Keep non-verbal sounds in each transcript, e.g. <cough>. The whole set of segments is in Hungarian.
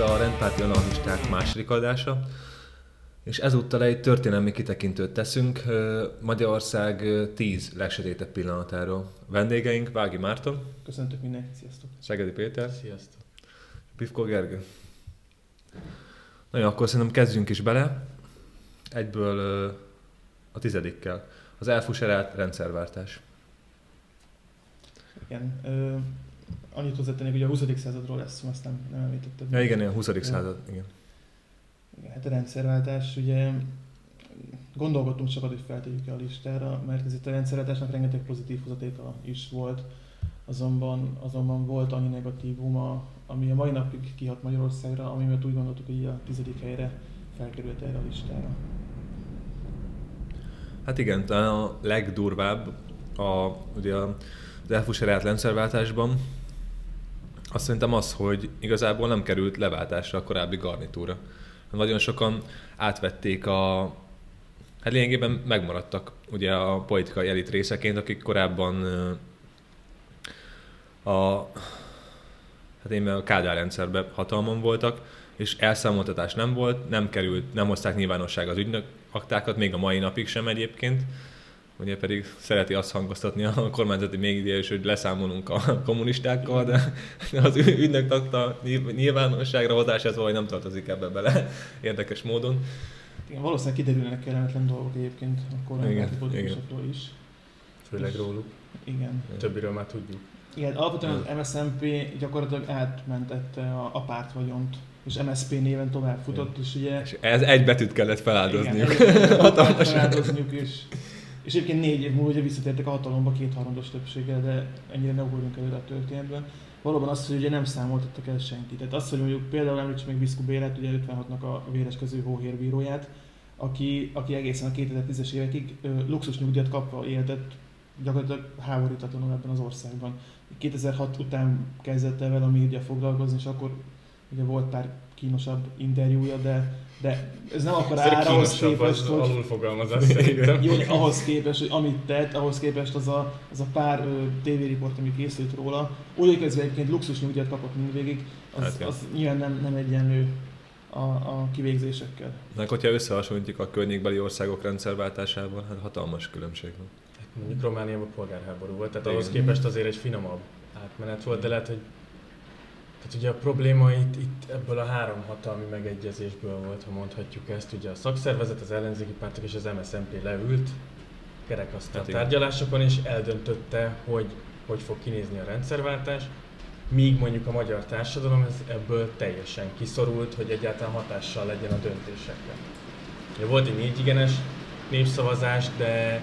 a rendpárti anarchisták második adása, és ezúttal egy történelmi kitekintőt teszünk Magyarország tíz legsötétebb pillanatáról. Vendégeink Vági Márton. Köszöntök mindenkit, sziasztok. Szegedi Péter. Sziasztok. Pivko Gergő. Na jó, akkor szerintem kezdjünk is bele. Egyből a tizedikkel. Az elfuserált rendszerváltás. Igen. Ö, annyit hozzátennék, hogy a 20. századról lesz, azt nem, nem említetted. Ja, igen, a 20. század, igen. igen. Hát a rendszerváltás, ugye gondolkodtunk sokat, hogy feltegyük a listára, mert ez itt a rendszerváltásnak rengeteg pozitív hozatéka is volt, azonban, azonban volt annyi negatívuma, ami a mai napig kihat Magyarországra, ami miatt úgy gondoltuk, hogy a tizedik helyre felkerült erre a listára. Hát igen, talán a legdurvább a, ugye az elfuserált rendszerváltásban azt szerintem az, hogy igazából nem került leváltásra a korábbi garnitúra. Nagyon sokan átvették a, hát lényegében megmaradtak ugye a politikai elit részeként, akik korábban a, hát én a Kádár rendszerben hatalmon voltak, és elszámoltatás nem volt, nem került, nem hozták nyilvánosság az ügynök aktákat, még a mai napig sem egyébként. Ugye pedig szereti azt hangoztatni a kormányzati média is, hogy leszámolunk a kommunistákkal, de az ügynök akta nyilvánosságra hozás ez valahogy nem tartozik ebbe bele érdekes módon. Igen, valószínűleg kiderülnek kellemetlen dolgok egyébként a kormányzati politikusokról is. Főleg róluk. Igen. Többiről már tudjuk. Igen, alapvetően az MSZNP gyakorlatilag átmentette a, a pártvagyont, és MSZP néven tovább futott, és ugye... És ez egy betűt kellett feláldozniuk. Igen, Hatalmas. <laughs> feláldozniuk, és, és egyébként négy év múlva ugye visszatértek a hatalomba kétharmados többséggel, de ennyire ne ugorjunk előre a történetben. Valóban az, hogy ugye nem számoltattak el senkit. Tehát az, hogy mondjuk például említsük meg Viszku Bélát, ugye 56-nak a véreskező hóhérbíróját, aki, aki egészen a 2010-es évekig ö, luxus nyugdíjat kapva éltett gyakorlatilag háborítatlanul ebben az országban. 2006 után kezdett el vele a média foglalkozni, és akkor ugye volt pár kínosabb interjúja, de, de ez nem akkor áll ahhoz képest, hogy... Alul fogalmazás szerintem. Jó, ahhoz képest, hogy amit tett, ahhoz képest az a, az a pár tévériport, ami készült róla, úgy kezdve egyébként luxus nyugdíjat kapott mindvégig, az, hát, az nyilván nem, nem egyenlő a, a kivégzésekkel. Na, hogyha összehasonlítjuk a környékbeli országok rendszerváltásával, hát hatalmas különbség van. Hát mondjuk Romániában polgárháború volt, tehát ahhoz képest azért egy finomabb átmenet volt, de lehet, hogy tehát ugye a probléma itt, itt ebből a három hatalmi megegyezésből volt, ha mondhatjuk ezt. Ugye a szakszervezet, az ellenzéki pártok és az MSZNP leült kerekasztal hát tárgyalásokon, és eldöntötte, hogy hogy fog kinézni a rendszerváltás, míg mondjuk a magyar társadalom ez ebből teljesen kiszorult, hogy egyáltalán hatással legyen a döntésekre. Ugye volt egy négy igenes népszavazás, de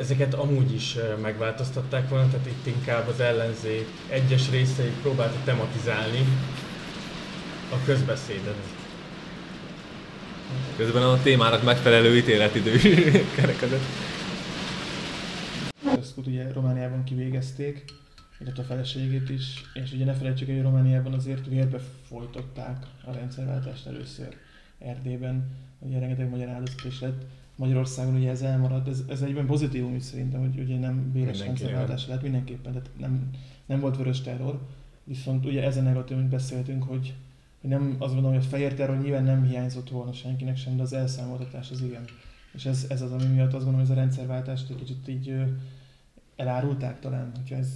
ezeket amúgy is megváltoztatták volna, tehát itt inkább az ellenzék egyes részei próbálta tematizálni a közbeszédet. Közben a témának megfelelő ítéletidő <laughs> kerekedett. Ezt ugye Romániában kivégezték, illetve a feleségét is, és ugye ne felejtsük, hogy Romániában azért vérbe folytották a rendszerváltást először Erdélyben, ugye rengeteg magyar áldozat is lett, Magyarországon ugye ez elmaradt, ez, ez egyben pozitívum is szerintem, hogy ugye nem béres rendszerváltás lehet mindenképpen, tehát nem, nem volt vörös terror, viszont ugye ezen negatív, amit beszéltünk, hogy, hogy nem azt gondolom, hogy a fehér terror nyilván nem hiányzott volna senkinek sem, de az elszámoltatás az igen. És ez, ez az, ami miatt azt gondolom, hogy ez a rendszerváltást egy kicsit így elárulták talán, hogyha ez...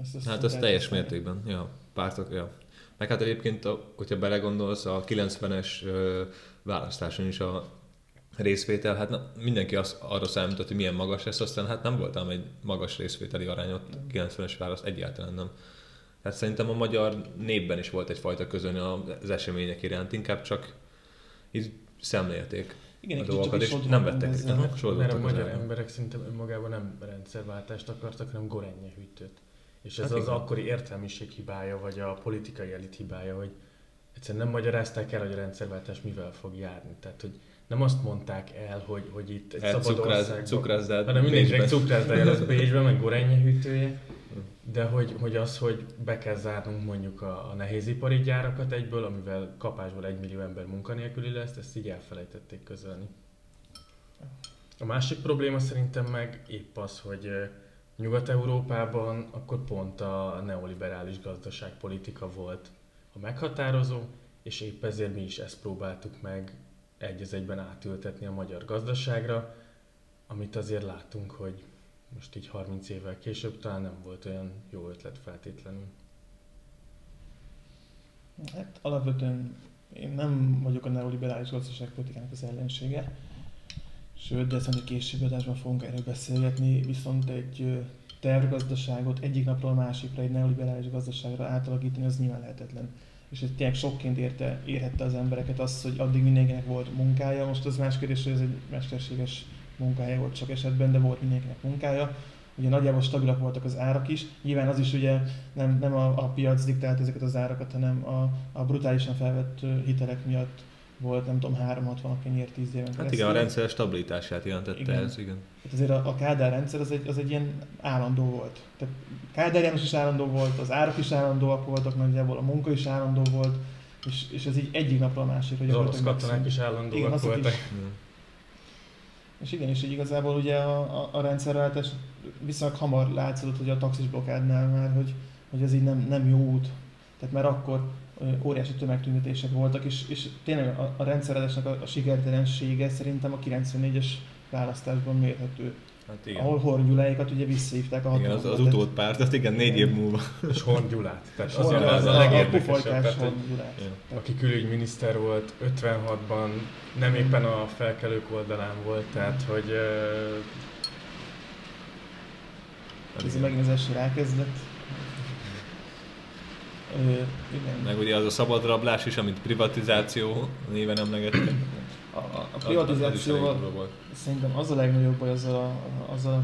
Ezt, ezt hát ez teljes mértékben, ja, pártok, ja. Meg hát egyébként, hogyha belegondolsz, a 90-es választáson is a részvétel, hát na, mindenki az, arra számított, hogy milyen magas lesz, aztán hát nem voltam egy magas részvételi arányot, 90-es választ egyáltalán nem. Hát szerintem a magyar népben is volt egyfajta közön az események iránt, inkább csak így szemlélték Igen, a dolgokat, és nem vettek Mert a magyar emberek szerintem önmagában nem rendszerváltást akartak, hanem gorenje hűtőt. És ez hát az igen. akkori értelmiség hibája, vagy a politikai elit hibája, hogy egyszerűen nem magyarázták el, hogy a rendszerváltás mivel fog járni. Tehát, hogy nem azt mondták el, hogy, hogy itt egy hát szabad országban, cukrászdád hanem mindenkinek cukrászdája lesz Bécsben, meg gorenye hűtője, de hogy, hogy az, hogy be kell zárnunk mondjuk a, a nehézipari gyárakat egyből, amivel kapásból egy millió ember munkanélküli lesz, ezt így elfelejtették közölni. A másik probléma szerintem meg épp az, hogy Nyugat-Európában akkor pont a neoliberális gazdaságpolitika volt a meghatározó, és épp ezért mi is ezt próbáltuk meg egy az egyben átültetni a magyar gazdaságra, amit azért látunk, hogy most így 30 évvel később talán nem volt olyan jó ötlet feltétlenül. Hát alapvetően én nem vagyok a neoliberális gazdaságpolitikának az ellensége, sőt, de szerintem később adásban fogunk erről beszélgetni, viszont egy tervgazdaságot egyik napról a másikra egy neoliberális gazdaságra átalakítani, az nyilván lehetetlen. És ez tényleg sokként érte, érhette az embereket az, hogy addig mindenkinek volt munkája, most az más kérdés, hogy ez egy mesterséges munkája volt sok esetben, de volt mindenkinek munkája. Ugye nagyjából stabilak voltak az árak is. Nyilván az is ugye nem, nem a, a piac diktált ezeket az árakat, hanem a, a brutálisan felvett hitelek miatt volt, nem tudom, 360 a kenyér 10 éven keresztül. Hát igen, a rendszer stabilitását jelentette igen. ez, igen. Hát azért a, a Kádár rendszer az egy, az egy ilyen állandó volt. Tehát Kádár János is állandó volt, az árak is állandóak voltak nagyjából, a munka is állandó volt, és, és ez így egyik napra a másikra. Az orosz katonák is állandóak igen, voltak. Is. És igen, és így igazából ugye a, a, a rendszerváltás viszonylag hamar látszott, hogy a taxis blokkádnál már, hogy, hogy ez így nem, nem jó út. Tehát már akkor óriási tömegtüntetések voltak, és, és tényleg a, a rendszeredesnek a, a sikertelensége szerintem a 94-es választásban mérhető. Hát igen. Ahol Horn Gyuláékat ugye visszahívták a hatalomba. Igen, az, az utódpártot, igen, négy év múlva. És Horn Gyulát. Tehát az, az, az a, a legérdekesebb. Horn Gyulát. Aki külügyminiszter volt 56-ban, nem éppen a felkelők oldalán volt, tehát hogy... Uh, ez megint az első rákezdett. Ö, igen. Meg ugye az a szabad rablás is, amit privatizáció néven emlegettek. A, a, privatizációval szerintem az a legnagyobb baj az a, az a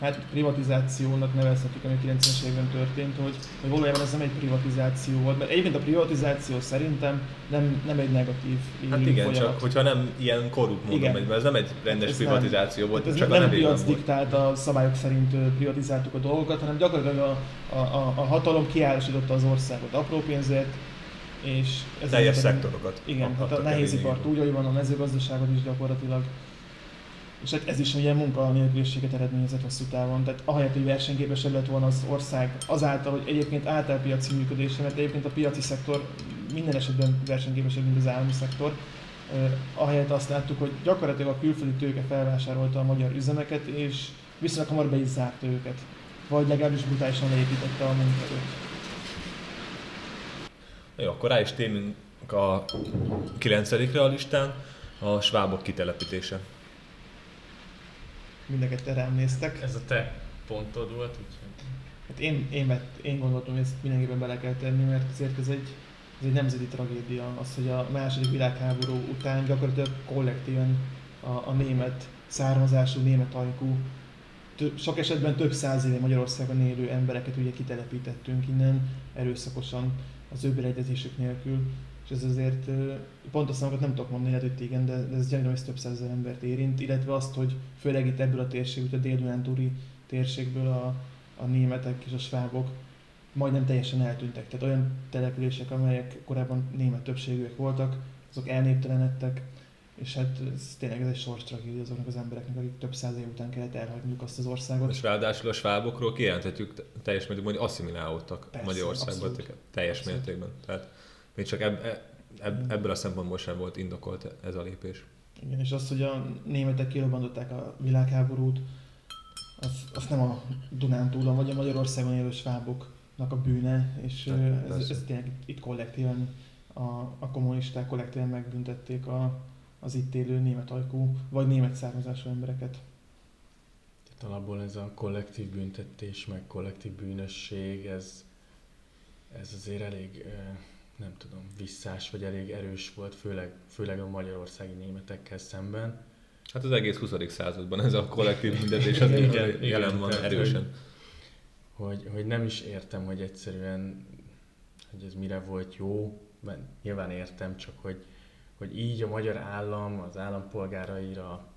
hát privatizációnak nevezhetjük, ami 90-es években történt, hogy, hogy valójában ez nem egy privatizáció volt, mert egyébként a privatizáció szerintem nem, nem egy negatív Hát igen, folyamat. csak hogyha nem ilyen korrupt módon igen. megy, mert ez nem egy rendes ez privatizáció nem, volt, ez csak nem a piac diktált a szabályok szerint privatizáltuk a dolgokat, hanem gyakorlatilag a, a, a, a hatalom kiárosította az országot apró pénzért, és ez teljes szektorokat. Igen, hát a nehézipart úgy, hogy van a mezőgazdaságot is gyakorlatilag és hát ez is ugye munkanélküliséget eredményezett hosszú távon. Tehát ahelyett, hogy versenyképesebb lett volna az ország azáltal, hogy egyébként állt el piaci működése, mert egyébként a piaci szektor minden esetben versenyképesebb, mint az állami szektor. Ahelyett azt láttuk, hogy gyakorlatilag a külföldi tőke felvásárolta a magyar üzemeket, és viszonylag hamar be is zárta őket. Vagy legalábbis brutálisan leépítette a munkaerőt. Jó, akkor rá is térünk a 9. a listán, a svábok kitelepítése mindeket rám néztek. Ez a te pontod volt, úgyhogy... Hát én, én, vett, én gondoltam, hogy ezt mindenképpen bele kell tenni, mert azért ez egy, ez egy nemzeti tragédia. Az, hogy a második világháború után gyakorlatilag kollektíven a, a német származású, német ajkú, több, sok esetben több száz éve Magyarországon élő embereket ugye kitelepítettünk innen erőszakosan az ő beleegyezésük nélkül és ez azért pont azt nem tudok mondani, lehet, hogy igen, de, de ez gyanítom, hogy több százezer embert érint, illetve azt, hogy főleg itt ebből a térségből, a dél térségből a, a németek és a svábok majdnem teljesen eltűntek. Tehát olyan települések, amelyek korábban német többségűek voltak, azok elnéptelenedtek, és hát ez tényleg ez egy sors tragédia azoknak az embereknek, akik több száz év után kellett elhagyniuk azt az országot. És ráadásul a svábokról kijelenthetjük teljes mértékben, hogy asszimilálódtak Magyarországban teljes abszolút. mértékben. Tehát még csak eb, eb, ebből a szempontból sem volt indokolt ez a lépés. Igen, és az, hogy a németek kirobbantották a világháborút, az, az nem a Dunántúlon vagy a Magyarországon élő sváboknak a bűne, és ez, ez tényleg itt kollektíven a, a kommunisták kollektíven megbüntették a, az itt élő német ajkú, vagy német származású embereket. Tehát alapból ez a kollektív büntetés, meg kollektív bűnösség, ez, ez azért elég nem tudom, visszás vagy elég erős volt, főleg, főleg a magyarországi németekkel szemben. Hát az egész 20. században ez a kollektív büntetés az igen, jelen van erősen. Hogy, hogy, hogy nem is értem, hogy egyszerűen, hogy ez mire volt jó, mert nyilván értem, csak hogy, hogy így a magyar állam az állampolgáraira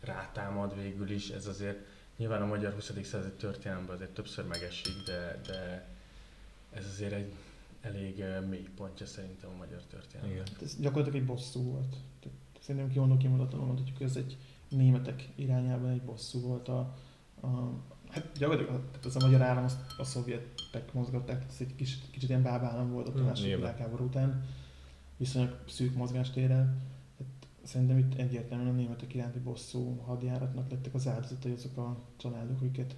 rátámad végül is, ez azért nyilván a magyar 20. század történelemben azért többször megesik, de, de ez azért egy elég mély pontja szerintem a magyar történelemnek. Hát ez gyakorlatilag egy bosszú volt. Tehát szerintem kimondó kimondatlanul mondhatjuk, hogy ez egy németek irányában egy bosszú volt a, a, Hát gyakorlatilag tehát az a magyar állam, azt a szovjetek mozgatták, ez egy kis, kicsit ilyen bábállam volt ott a Mm, második világháború után, viszonylag szűk mozgástérrel. Hát szerintem itt egyértelműen a németek iránti bosszú hadjáratnak lettek az áldozatai azok a családok, akiket,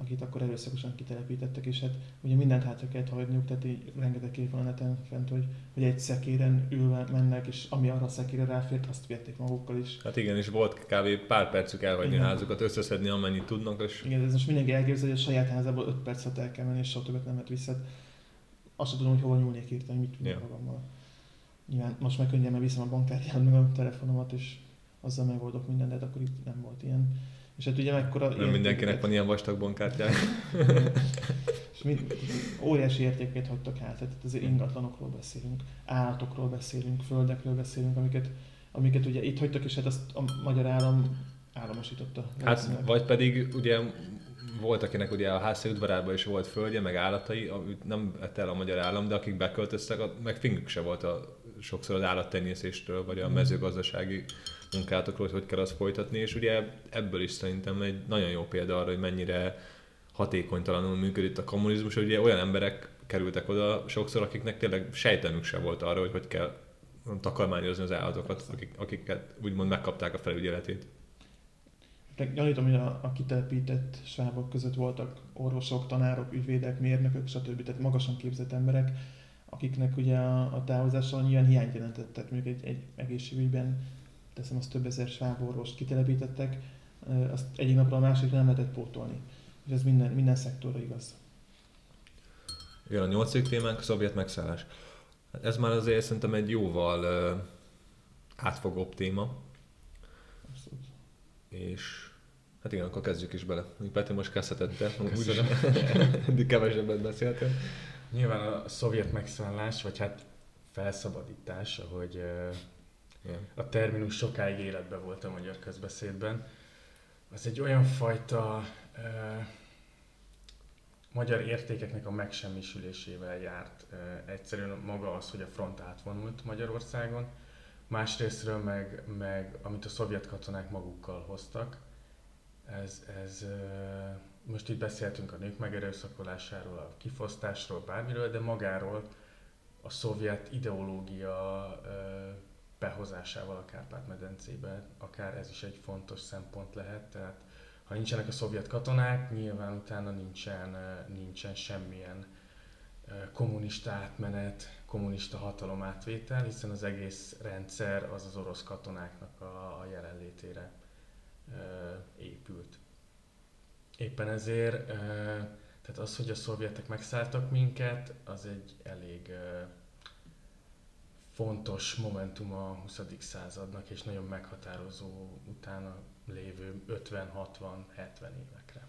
akit akkor erőszakosan kitelepítettek, és hát ugye mindent hátra kellett hagyniuk, tehát így rengeteg kép van a neten fent, hogy, hogy egy szekéren ülve mennek, és ami arra a szekére ráfért, azt vették magukkal is. Hát igen, és volt kb. pár percük elhagyni Igen. a házukat, összeszedni amennyit tudnak, és Igen, ez most mindenki elképzelje, hogy a saját házából 5 perc alatt el kell menni, és soha többet nem mehet vissza. Azt tudom, hogy hova nyúlnék írtani, mit tudnék Ja. magammal. Nyilván most már könnyen, mert viszem a bankkártyát, meg a telefonomat, és azzal megoldok mindent, de hát akkor itt nem volt ilyen. És hát ugye mekkora... nem értékeket- mindenkinek van ilyen vastag bankkártyája. <laughs> És mind, óriási értékeket hagytak hát, tehát azért ingatlanokról beszélünk, állatokról beszélünk, földekről beszélünk, amiket, amiket ugye itt hagytak, és hát azt a magyar állam államosította. Hát, vagy pedig ugye volt, akinek ugye a ház udvarában is volt földje, meg állatai, amit nem vett el a magyar állam, de akik beköltöztek, meg fingük se volt a, sokszor az állattenyészéstől, vagy a Mm. mezőgazdasági munkátokról, hogy hogy kell azt folytatni, és ugye ebből is szerintem egy nagyon jó példa arra, hogy mennyire hatékonytalanul működött a kommunizmus, hogy ugye olyan emberek kerültek oda sokszor, akiknek tényleg sejtelmük se volt arra, hogy hogy kell takarmányozni az állatokat, akik, akiket úgymond megkapták a felügyeletét. Gyanítom, hogy a, a kitelepített svábok között voltak orvosok, tanárok, ügyvédek, mérnökök, stb. Tehát magasan képzett emberek, akiknek ugye a, a távozással nyilván hiányt jelentett. Tehát mondjuk egy, egy egészségügyben teszem, az több ezer sváb orvost kitelepítettek, ö, azt egyik napra a másikra nem lehetett pótolni. És ez minden, minden szektorra igaz. Jön a nyolcadik témánk, a szovjet megszállás. Hát ez már azért szerintem egy jóval uh, átfogóbb téma, Abszolút. és hát igen, akkor kezdjük is bele. Peti most kezdheted, de úgyis <laughs> eddig kevesebbet beszéltél. Nyilván a szovjet megszállás, vagy hát felszabadítás, ahogy ö, A terminus sokáig életben volt a magyar közbeszédben, az egy olyan fajta ö, magyar értékeknek a megsemmisülésével járt. Ö, egyszerűen maga az, hogy a front átvonult Magyarországon, másrésztről meg, meg amit a szovjet katonák magukkal hoztak, ez, ez ö, most itt beszéltünk a nők megerőszakolásáról, a kifosztásról, bármiről, de magáról a szovjet ideológia behozásával a Kárpát-medencébe, akár ez is egy fontos szempont lehet, tehát ha nincsenek a szovjet katonák, nyilván utána nincsen, nincsen semmilyen kommunista átmenet, kommunista hatalomátvétel, hiszen az egész rendszer az az orosz katonáknak a, a jelenlétére épült. Éppen ezért, tehát az, hogy a szovjetek megszálltak minket, az egy elég fontos momentum a 20. századnak, és nagyon meghatározó utána lévő 50, 60, 70 évekre.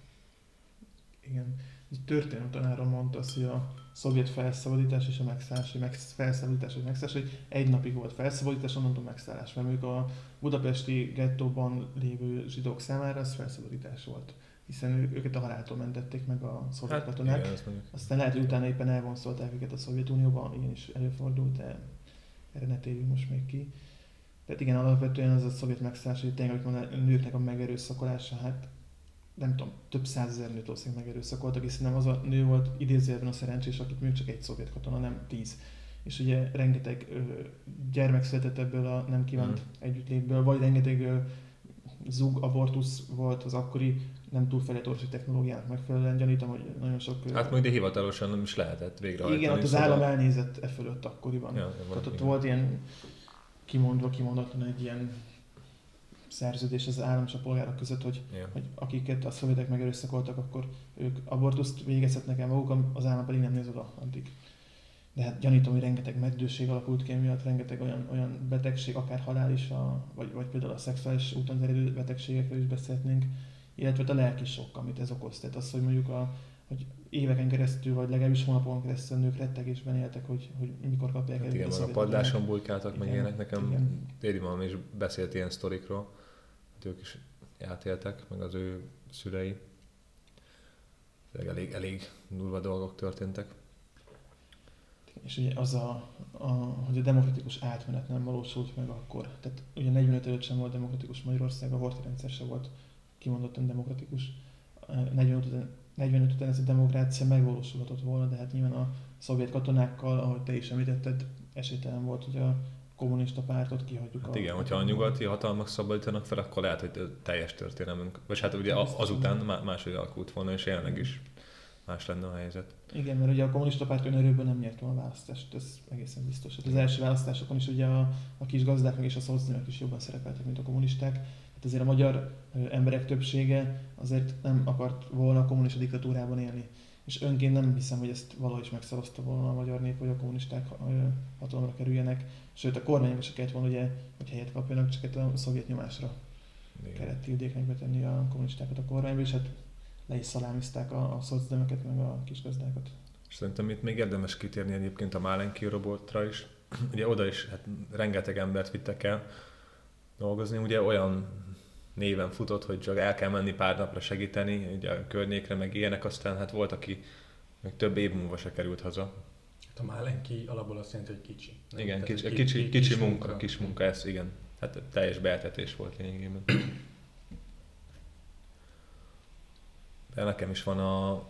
Igen. Egy történelmi tanárom mondta azt, hogy a szovjet felszabadítás és a megszállás, megsz- felszabadítás és megszállás, hogy egy napig volt felszabadítás, onnantól megszállás. Mert mondjuk a budapesti gettóban lévő zsidók számára az felszabadítás volt. Hiszen ő, őket a haláltól mentették meg a szovjet Hát katonák. igen, ezt mondjuk. Aztán lehet, hogy utána éppen elvonszolták őket a Szovjetunióban, igenis előfordult, de erre ne térjünk most még ki. Tehát igen, alapvetően az a szovjet megszállás, hogy tényleg, mondani, a nőknek a megerőszakolása, hát nem tudom, több százezer nőt valószínűleg megerőszakoltak, és szerintem az a nő volt idézőjelben a szerencsés, akit még csak egy szovjet katona, nem tíz. És ugye rengeteg ö, gyermek született ebből a nem kívánt Mhm. együttlétből, vagy rengeteg ö, zug, abortusz volt az akkori nem túl fejlett orvosi technológiának megfelelően. Gyanítom, hogy nagyon sok... Hát majd de hivatalosan nem is lehetett végrehajtani. igen, ott az szóval- állam elnézett e fölött akkoriban. Ja, Tehát ott igen. volt ilyen kimondva, kimondatlan egy ilyen szerződés az állam és a polgárok között, hogy, Ja. hogy akiket a szovjetek megerőszakoltak, akkor ők abortuszt végezhetnek el maguk, az állam pedig nem néz oda addig. De hát gyanítom, hogy rengeteg meddőség alakult ki miatt, rengeteg olyan, olyan betegség, akár halál is, a, vagy, vagy például a szexuális úton terjedő betegségekről is beszélhetnénk, illetve a lelki sok, amit ez okoz. Tehát az, hogy mondjuk a, hogy éveken keresztül, vagy legalábbis hónapon keresztül nők rettegésben éltek, hogy, hogy mikor kapják Hát el igen, a padláson bujkáltak, meg ilyenek. Nekem igen. Téri Malmi is beszélt ilyen sztorikról, hogy ők is átéltek, meg az ő szülei. Elég, elég durva dolgok történtek. És ugye az, a, a, hogy a demokratikus átmenet nem valósult meg akkor. Tehát ugye 45 előtt sem volt demokratikus Magyarország, a Horthy rendszer sem volt kimondottan demokratikus. 45 után, 45 után ez a demokrácia megvalósulhatott volna, de hát nyilván a szovjet katonákkal, ahogy te is említetted, esélytelen volt, hogy a kommunista pártot kihagyjuk. Hát igen, a, hogyha a nyugati hatalmak szabadítanak fel, akkor lehet, hogy teljes történelmünk, vagy hát ugye azután máshogy alakult volna, és jelenleg is más lenne a helyzet. Igen, mert ugye a kommunista párt önerőből nem nyert volna a választást, ez egészen biztos. Hát az első választásokon is ugye a, a kis gazdák és a szociálisták is jobban szerepeltek, mint a kommunisták. Hát azért a magyar emberek többsége azért nem akart volna a kommunista diktatúrában élni. És önként nem hiszem, hogy ezt valahogy is megszavazta volna a magyar nép, hogy a kommunisták hatalomra kerüljenek. Sőt, a kormányok se kellett volna, ugye, hogy helyet kapjanak, csak a szovjet nyomásra Igen. kellett tildéknek betenni a kommunistákat a kormányba, és hát le is szalámizták a, a szocdemeket, meg a kisgazdákat. Szerintem itt még érdemes kitérni egyébként a Málenki robotra is. <clears throat> Ugye oda is hát rengeteg embert vittek el dolgozni, ugye olyan néven futott, hogy csak el kell menni pár napra segíteni, ugye a környékre, meg ilyenek, aztán hát volt, aki meg több év múlva se került haza. Hát a Málenki alapból azt jelenti, hogy kicsi. Nem? Igen, kicsi, kicsi, kicsi, kicsi, kicsi munka, munka, kis munka, ez igen. Hát teljes beeltetés volt lényegében. De nekem is van a...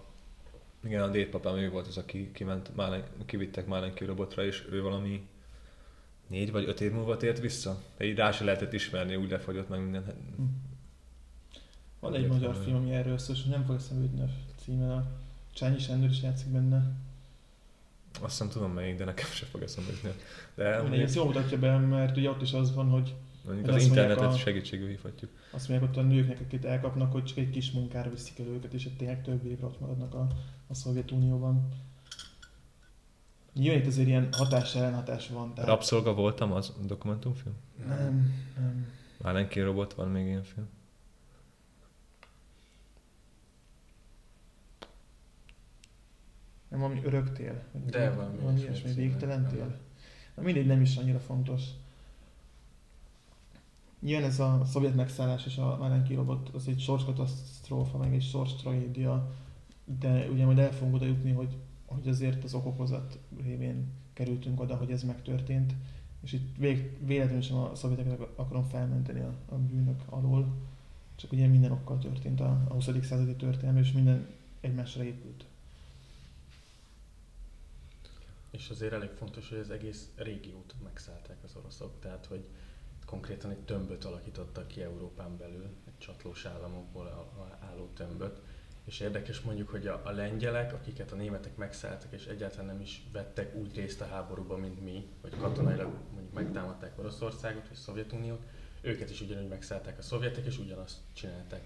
Igen, a dédpapám, ő volt az, aki kiment, Málen, kivittek Málenki robotra, és ő valami négy vagy öt év múlva tért vissza. De így rá se lehetett ismerni, úgy lefogyott meg minden. Hm. Van egy magyar film, ami erről szól, és nem fog eszembe a címe. A Csányi Sándor is játszik benne. Azt hiszem tudom melyik, de nekem se fog eszembe jutni. De Mindegy, ezt jól mutatja be, mert ugye ott is az van, hogy Mondjuk az internetet a, segítségül hívhatjuk. Azt mondják ott a nőknek, akik elkapnak, hogy csak egy kis munkára viszik el őket, és tényleg több évre ott maradnak a, a Szovjetunióban. Nyilván itt azért ilyen hatás ellenhatás van. Tehát... Rabszolga voltam az dokumentumfilm? Nem, nem. Málenki robot van még ilyen film? Nem valami öröktél? De valami, valami ilyesmi, végtelen tél? Na mindegy, nem is annyira fontos. Nyilván ez a szovjet megszállás és a Málenki robot az egy sorskatasztrófa, meg egy sors tragédia, de ugye majd el fogunk oda jutni, hogy, hogy azért az okokozat révén kerültünk oda, hogy ez megtörtént, és itt vég, véletlenül sem a szovjeteket akarom felmenteni a, a bűnök alól, csak ugye minden okkal történt a, a 20. századi történelem, és minden egymásra épült. És azért elég fontos, hogy az egész régiót megszállták az oroszok, tehát hogy konkrétan egy tömböt alakítottak ki Európán belül, egy csatlós államokból álló tömböt. És érdekes mondjuk, hogy a, a lengyelek, akiket a németek megszálltak, és egyáltalán nem is vettek úgy részt a háborúban, mint mi, hogy katonailag mondjuk megtámadták Oroszországot vagy Szovjetuniót, őket is ugyanúgy megszállták a szovjetek, és ugyanazt csinálták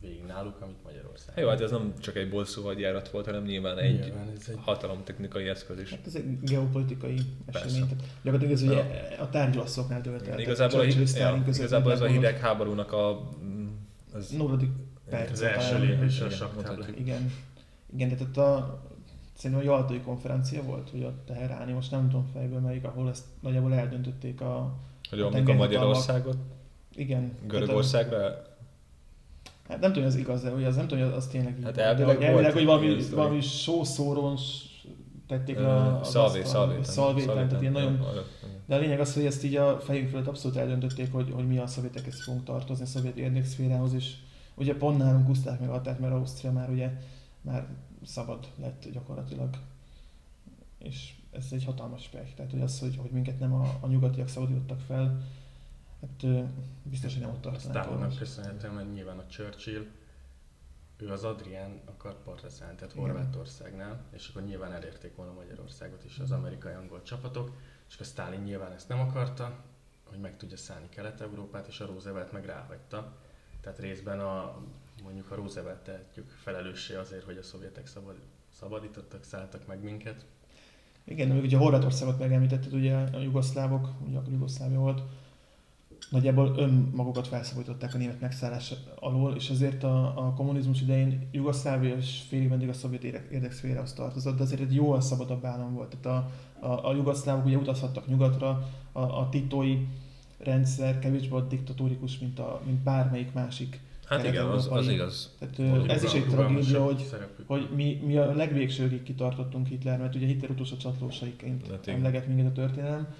végig náluk, amit Magyarország. Jó, hát ez nem csak egy bolszú hadjárat volt, hanem nyilván egy, nyilván ez egy hatalomtechnikai eszköz is. Hát ez egy geopolitikai esemény. Tehát gyakorlatilag ez ugye a tárgyalaszoknál dölt el. Igazából, a, ja, igazából ez a hideg háborúnak a... Az, nulladik perc. Az első lépés a saktábla. Igen. Igen, tehát a, szerintem a Jaltai konferencia volt, hogy a Teheráni, most nem tudom fejből melyik, ahol ezt nagyjából eldöntötték a Hogy a, a Magyarországot? Igen. Görögországra Hát nem tudom, hogy az igaz, de az nem tudom, hogy az tényleg így. Hát elvileg, elvileg hogy valami, valami sószóron tették le a, szalvé, szalvé, szalvé, tehát ilyen nagyon... De a lényeg az, hogy ezt így a fejük felett abszolút eldöntötték, hogy, hogy mi a szovjetekhez fogunk tartozni, a szovjet érdekszférához, és ugye pont nálunk úszták meg adták, mert Ausztria már ugye már szabad lett gyakorlatilag. És ez egy hatalmas pech. Tehát, hogy az, hogy, hogy minket nem a, a nyugatiak szabadítottak fel, Hát biztos, hogy nem ott tartanak. Stálinnak köszönhetően, mert nyilván a Churchill, ő az Adrián akar partra szállni, tehát Horvátországnál, és akkor nyilván elérték volna Magyarországot is az amerikai angol csapatok, és akkor Stalin nyilván ezt nem akarta, hogy meg tudja szállni Kelet-Európát, és a Roosevelt meg ráhagyta. Tehát részben a, mondjuk a Roosevelt tehetjük felelőssé azért, hogy a szovjetek szabad, szabadítottak, szálltak meg minket. Igen, ugye Horvátországot megemlítetted, ugye a jugoszlávok, ugye akkor Jugoszlávia volt, nagyjából önmagukat felszabadították a német megszállás alól, és ezért a, a kommunizmus idején Jugoszlávia és félig meddig a szovjet érdekszférához tartozott, de azért egy jóval szabadabb állam volt. Tehát a, a, a jugoszlávok ugye utazhattak nyugatra, a, a titói rendszer kevésbé volt diktatórikus, mint, a, mint bármelyik másik Hát igen, az, az igaz. Tehát, ez is egy tragédia, hogy, hogy mi, mi a legvégsőkig kitartottunk Hitler, mert ugye Hitler utolsó csatlósaiként hát emleget minket a történelem,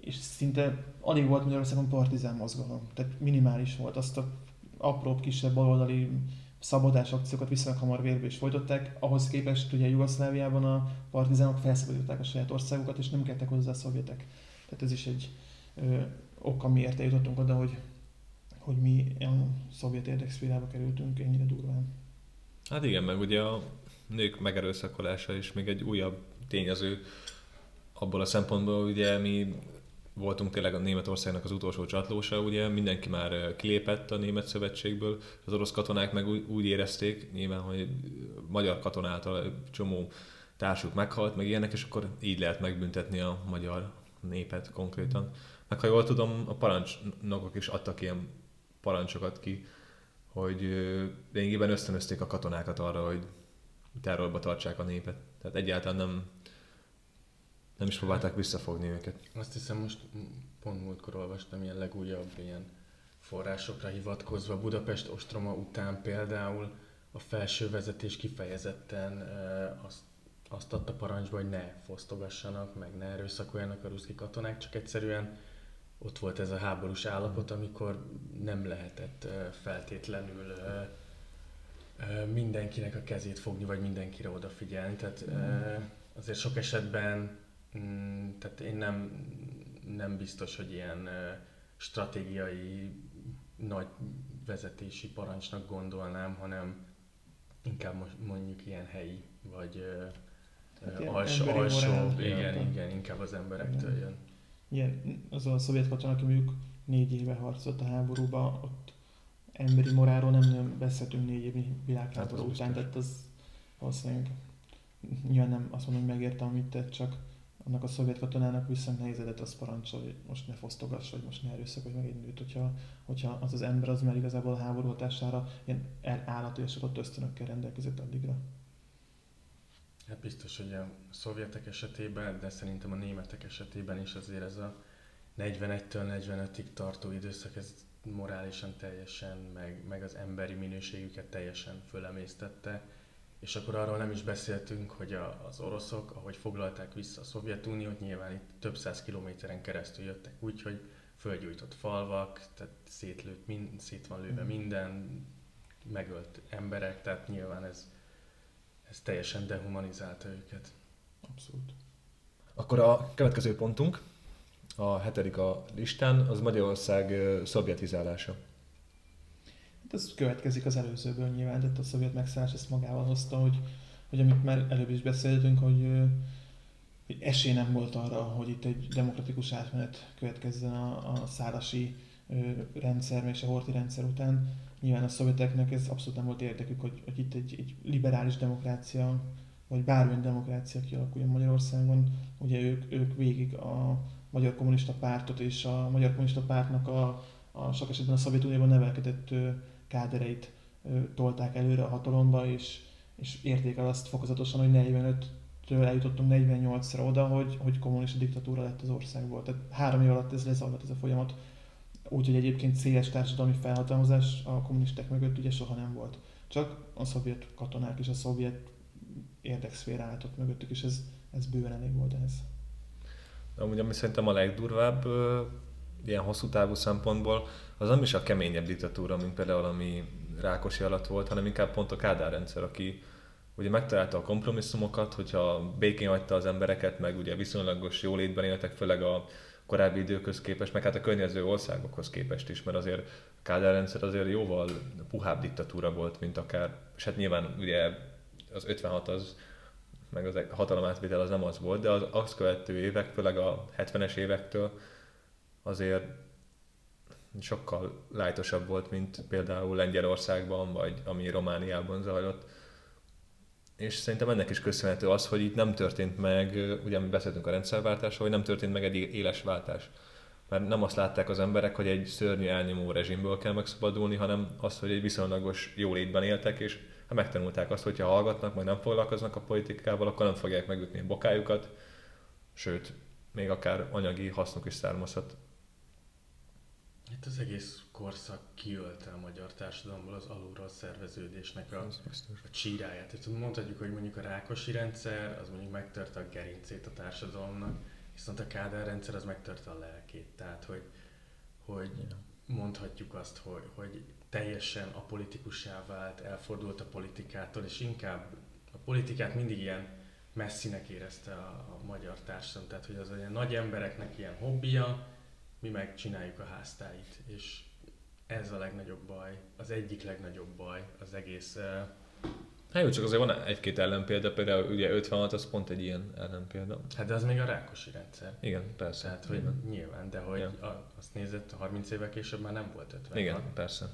és szinte alig volt Magyarországon partizán mozgalom, tehát minimális volt. Azt a apróbb, kisebb baloldali szabadás akciókat viszonylag hamar vérbe is folytották, ahhoz képest ugye Jugoszláviában a partizánok felszabadították a saját országukat, és nem kettek hozzá a szovjetek. Tehát ez is egy ö, ok, amiért eljutottunk oda, hogy, hogy mi a szovjet érdekszférába kerültünk ennyire durván. Hát igen, meg ugye a nők megerőszakolása is még egy újabb tényező abból a szempontból, ugye mi voltunk tényleg a Németországnak az utolsó csatlósa, ugye mindenki már kilépett a Német Szövetségből, az orosz katonák meg úgy, érezték nyilván, hogy magyar katonáltal csomó társuk meghalt, meg ilyenek, és akkor így lehet megbüntetni a magyar népet konkrétan. Meg ha jól tudom, a parancsnokok is adtak ilyen parancsokat ki, hogy lényegében ösztönözték a katonákat arra, hogy terrorba tartsák a népet. Tehát egyáltalán nem, nem is próbálták visszafogni őket. Azt hiszem most pont múltkor olvastam ilyen legújabb ilyen forrásokra hivatkozva. Budapest ostroma után például a felső vezetés kifejezetten azt, azt adta parancsba, hogy ne fosztogassanak, meg ne erőszakoljanak a ruszki katonák, csak egyszerűen ott volt ez a háborús állapot, amikor nem lehetett feltétlenül mindenkinek a kezét fogni, vagy mindenkire odafigyelni. Tehát azért sok esetben mm, tehát én nem, nem biztos, hogy ilyen stratégiai nagy vezetési parancsnak gondolnám, hanem inkább mondjuk ilyen helyi, vagy hát alsó, alsó igen, igen, inkább az emberektől jön. Ilyen, az a szovjet katona, aki mondjuk négy éve harcolt a háborúba, ott emberi morálról nem nagyon beszéltünk négy évi világháború hát után, tehát az valószínűleg nyilván nem azt mondom, hogy megértem, amit tett, csak annak a szovjet katonának viszont nehézedett az parancsol, hogy most ne fosztogass, vagy most ne erőszakolj meg egy nőt, hogyha, hogyha az az ember az már igazából a háború hatására ilyen állati és ösztönökkel rendelkezett addigra. Hát biztos, hogy a szovjetek esetében, de szerintem a németek esetében is azért ez a 41-től 45-ig tartó időszak, ez morálisan teljesen, meg, meg az emberi minőségüket teljesen fölemésztette. És akkor arról nem is beszéltünk, hogy a, az oroszok, ahogy foglalták vissza a Szovjetuniót, nyilván itt több száz kilométeren keresztül jöttek úgy, hogy földgyújtott falvak, tehát szétlőtt, mind, szét van lőve mm. minden, megölt emberek, tehát nyilván ez ez teljesen dehumanizálta őket. Abszolút. Akkor a következő pontunk, a hetedik a listán, az Magyarország szovjetizálása. Hát ez következik az előzőből nyilván, tehát a szovjet megszállás ezt magával hozta, hogy, hogy amit már előbb is beszéltünk, hogy, hogy esély nem volt arra, hogy itt egy demokratikus átmenet következzen a, a szárasi rendszer és a horti rendszer után, nyilván a szovjeteknek ez abszolút nem volt érdekük, hogy, hogy itt egy, egy liberális demokrácia, vagy bármilyen demokrácia kialakuljon Magyarországon. Ugye ők, ők végig a Magyar Kommunista Pártot és a Magyar Kommunista Pártnak a, a sok esetben a Szovjetunióban nevelkedett kádereit tolták előre a hatalomba, és, és érték el azt fokozatosan, hogy 45-től eljutottunk 48-ra oda, hogy, hogy kommunista diktatúra lett az országból. Tehát három év alatt ez lezajlott ez a folyamat Úgyhogy egyébként széles társadalmi felhatalmazás a kommunisták mögött ugye soha nem volt. Csak a szovjet katonák és a szovjet érdekszféra álltott mögöttük, és ez, ez bőven elég volt ehhez. Amúgy ami szerintem a legdurvább ilyen hosszú távú szempontból, az nem is a keményebb diktatúra, mint például ami Rákosi alatt volt, hanem inkább pont a Kádár rendszer, aki ugye megtalálta a kompromisszumokat, hogyha békén hagyta az embereket, meg ugye viszonylagos jólétben éltek, főleg a korábbi időköz képest, meg hát a környező országokhoz képest is, mert azért Kádár rendszer azért jóval puhább diktatúra volt, mint akár, és hát nyilván ugye az 56 az, meg az hatalomátvétel az nem az volt, de az azt követő évek, főleg a 70-es évektől azért sokkal lájtosabb volt, mint például Lengyelországban, vagy ami Romániában zajlott és szerintem ennek is köszönhető az, hogy itt nem történt meg, ugye mi beszéltünk a rendszerváltásról, hogy nem történt meg egy éles váltás. Mert nem azt látták az emberek, hogy egy szörnyű elnyomó rezsimből kell megszabadulni, hanem azt, hogy egy viszonylagos jólétben éltek, és hát megtanulták azt, hogy ha hallgatnak, majd nem foglalkoznak a politikával, akkor nem fogják megütni a bokájukat, sőt, még akár anyagi hasznuk is származhat itt az egész korszak kiölte a magyar társadalomból az alulról szerveződésnek a, a csíráját. Tehát mondhatjuk, hogy mondjuk a Rákosi rendszer az mondjuk megtörte a gerincét a társadalomnak, viszont a Kádár rendszer az megtörte a lelkét. Tehát, hogy, hogy yeah. mondhatjuk azt, hogy, hogy teljesen a politikussá vált, elfordult a politikától, és inkább a politikát mindig ilyen messzinek érezte a, a magyar társadalom, tehát hogy az olyan nagy embereknek ilyen hobbija, mi meg csináljuk a háztáit, és ez a legnagyobb baj, az egyik legnagyobb baj az egész Hát jó, csak azért van egy-két ellenpélda, például ugye 56 az pont egy ilyen ellenpélda. Hát de az még a rákosi rendszer. Igen, persze. Tehát, hogy Igen. nyilván, de hogy ja. a, azt nézett, 30 évvel később már nem volt 50. Igen, van. persze.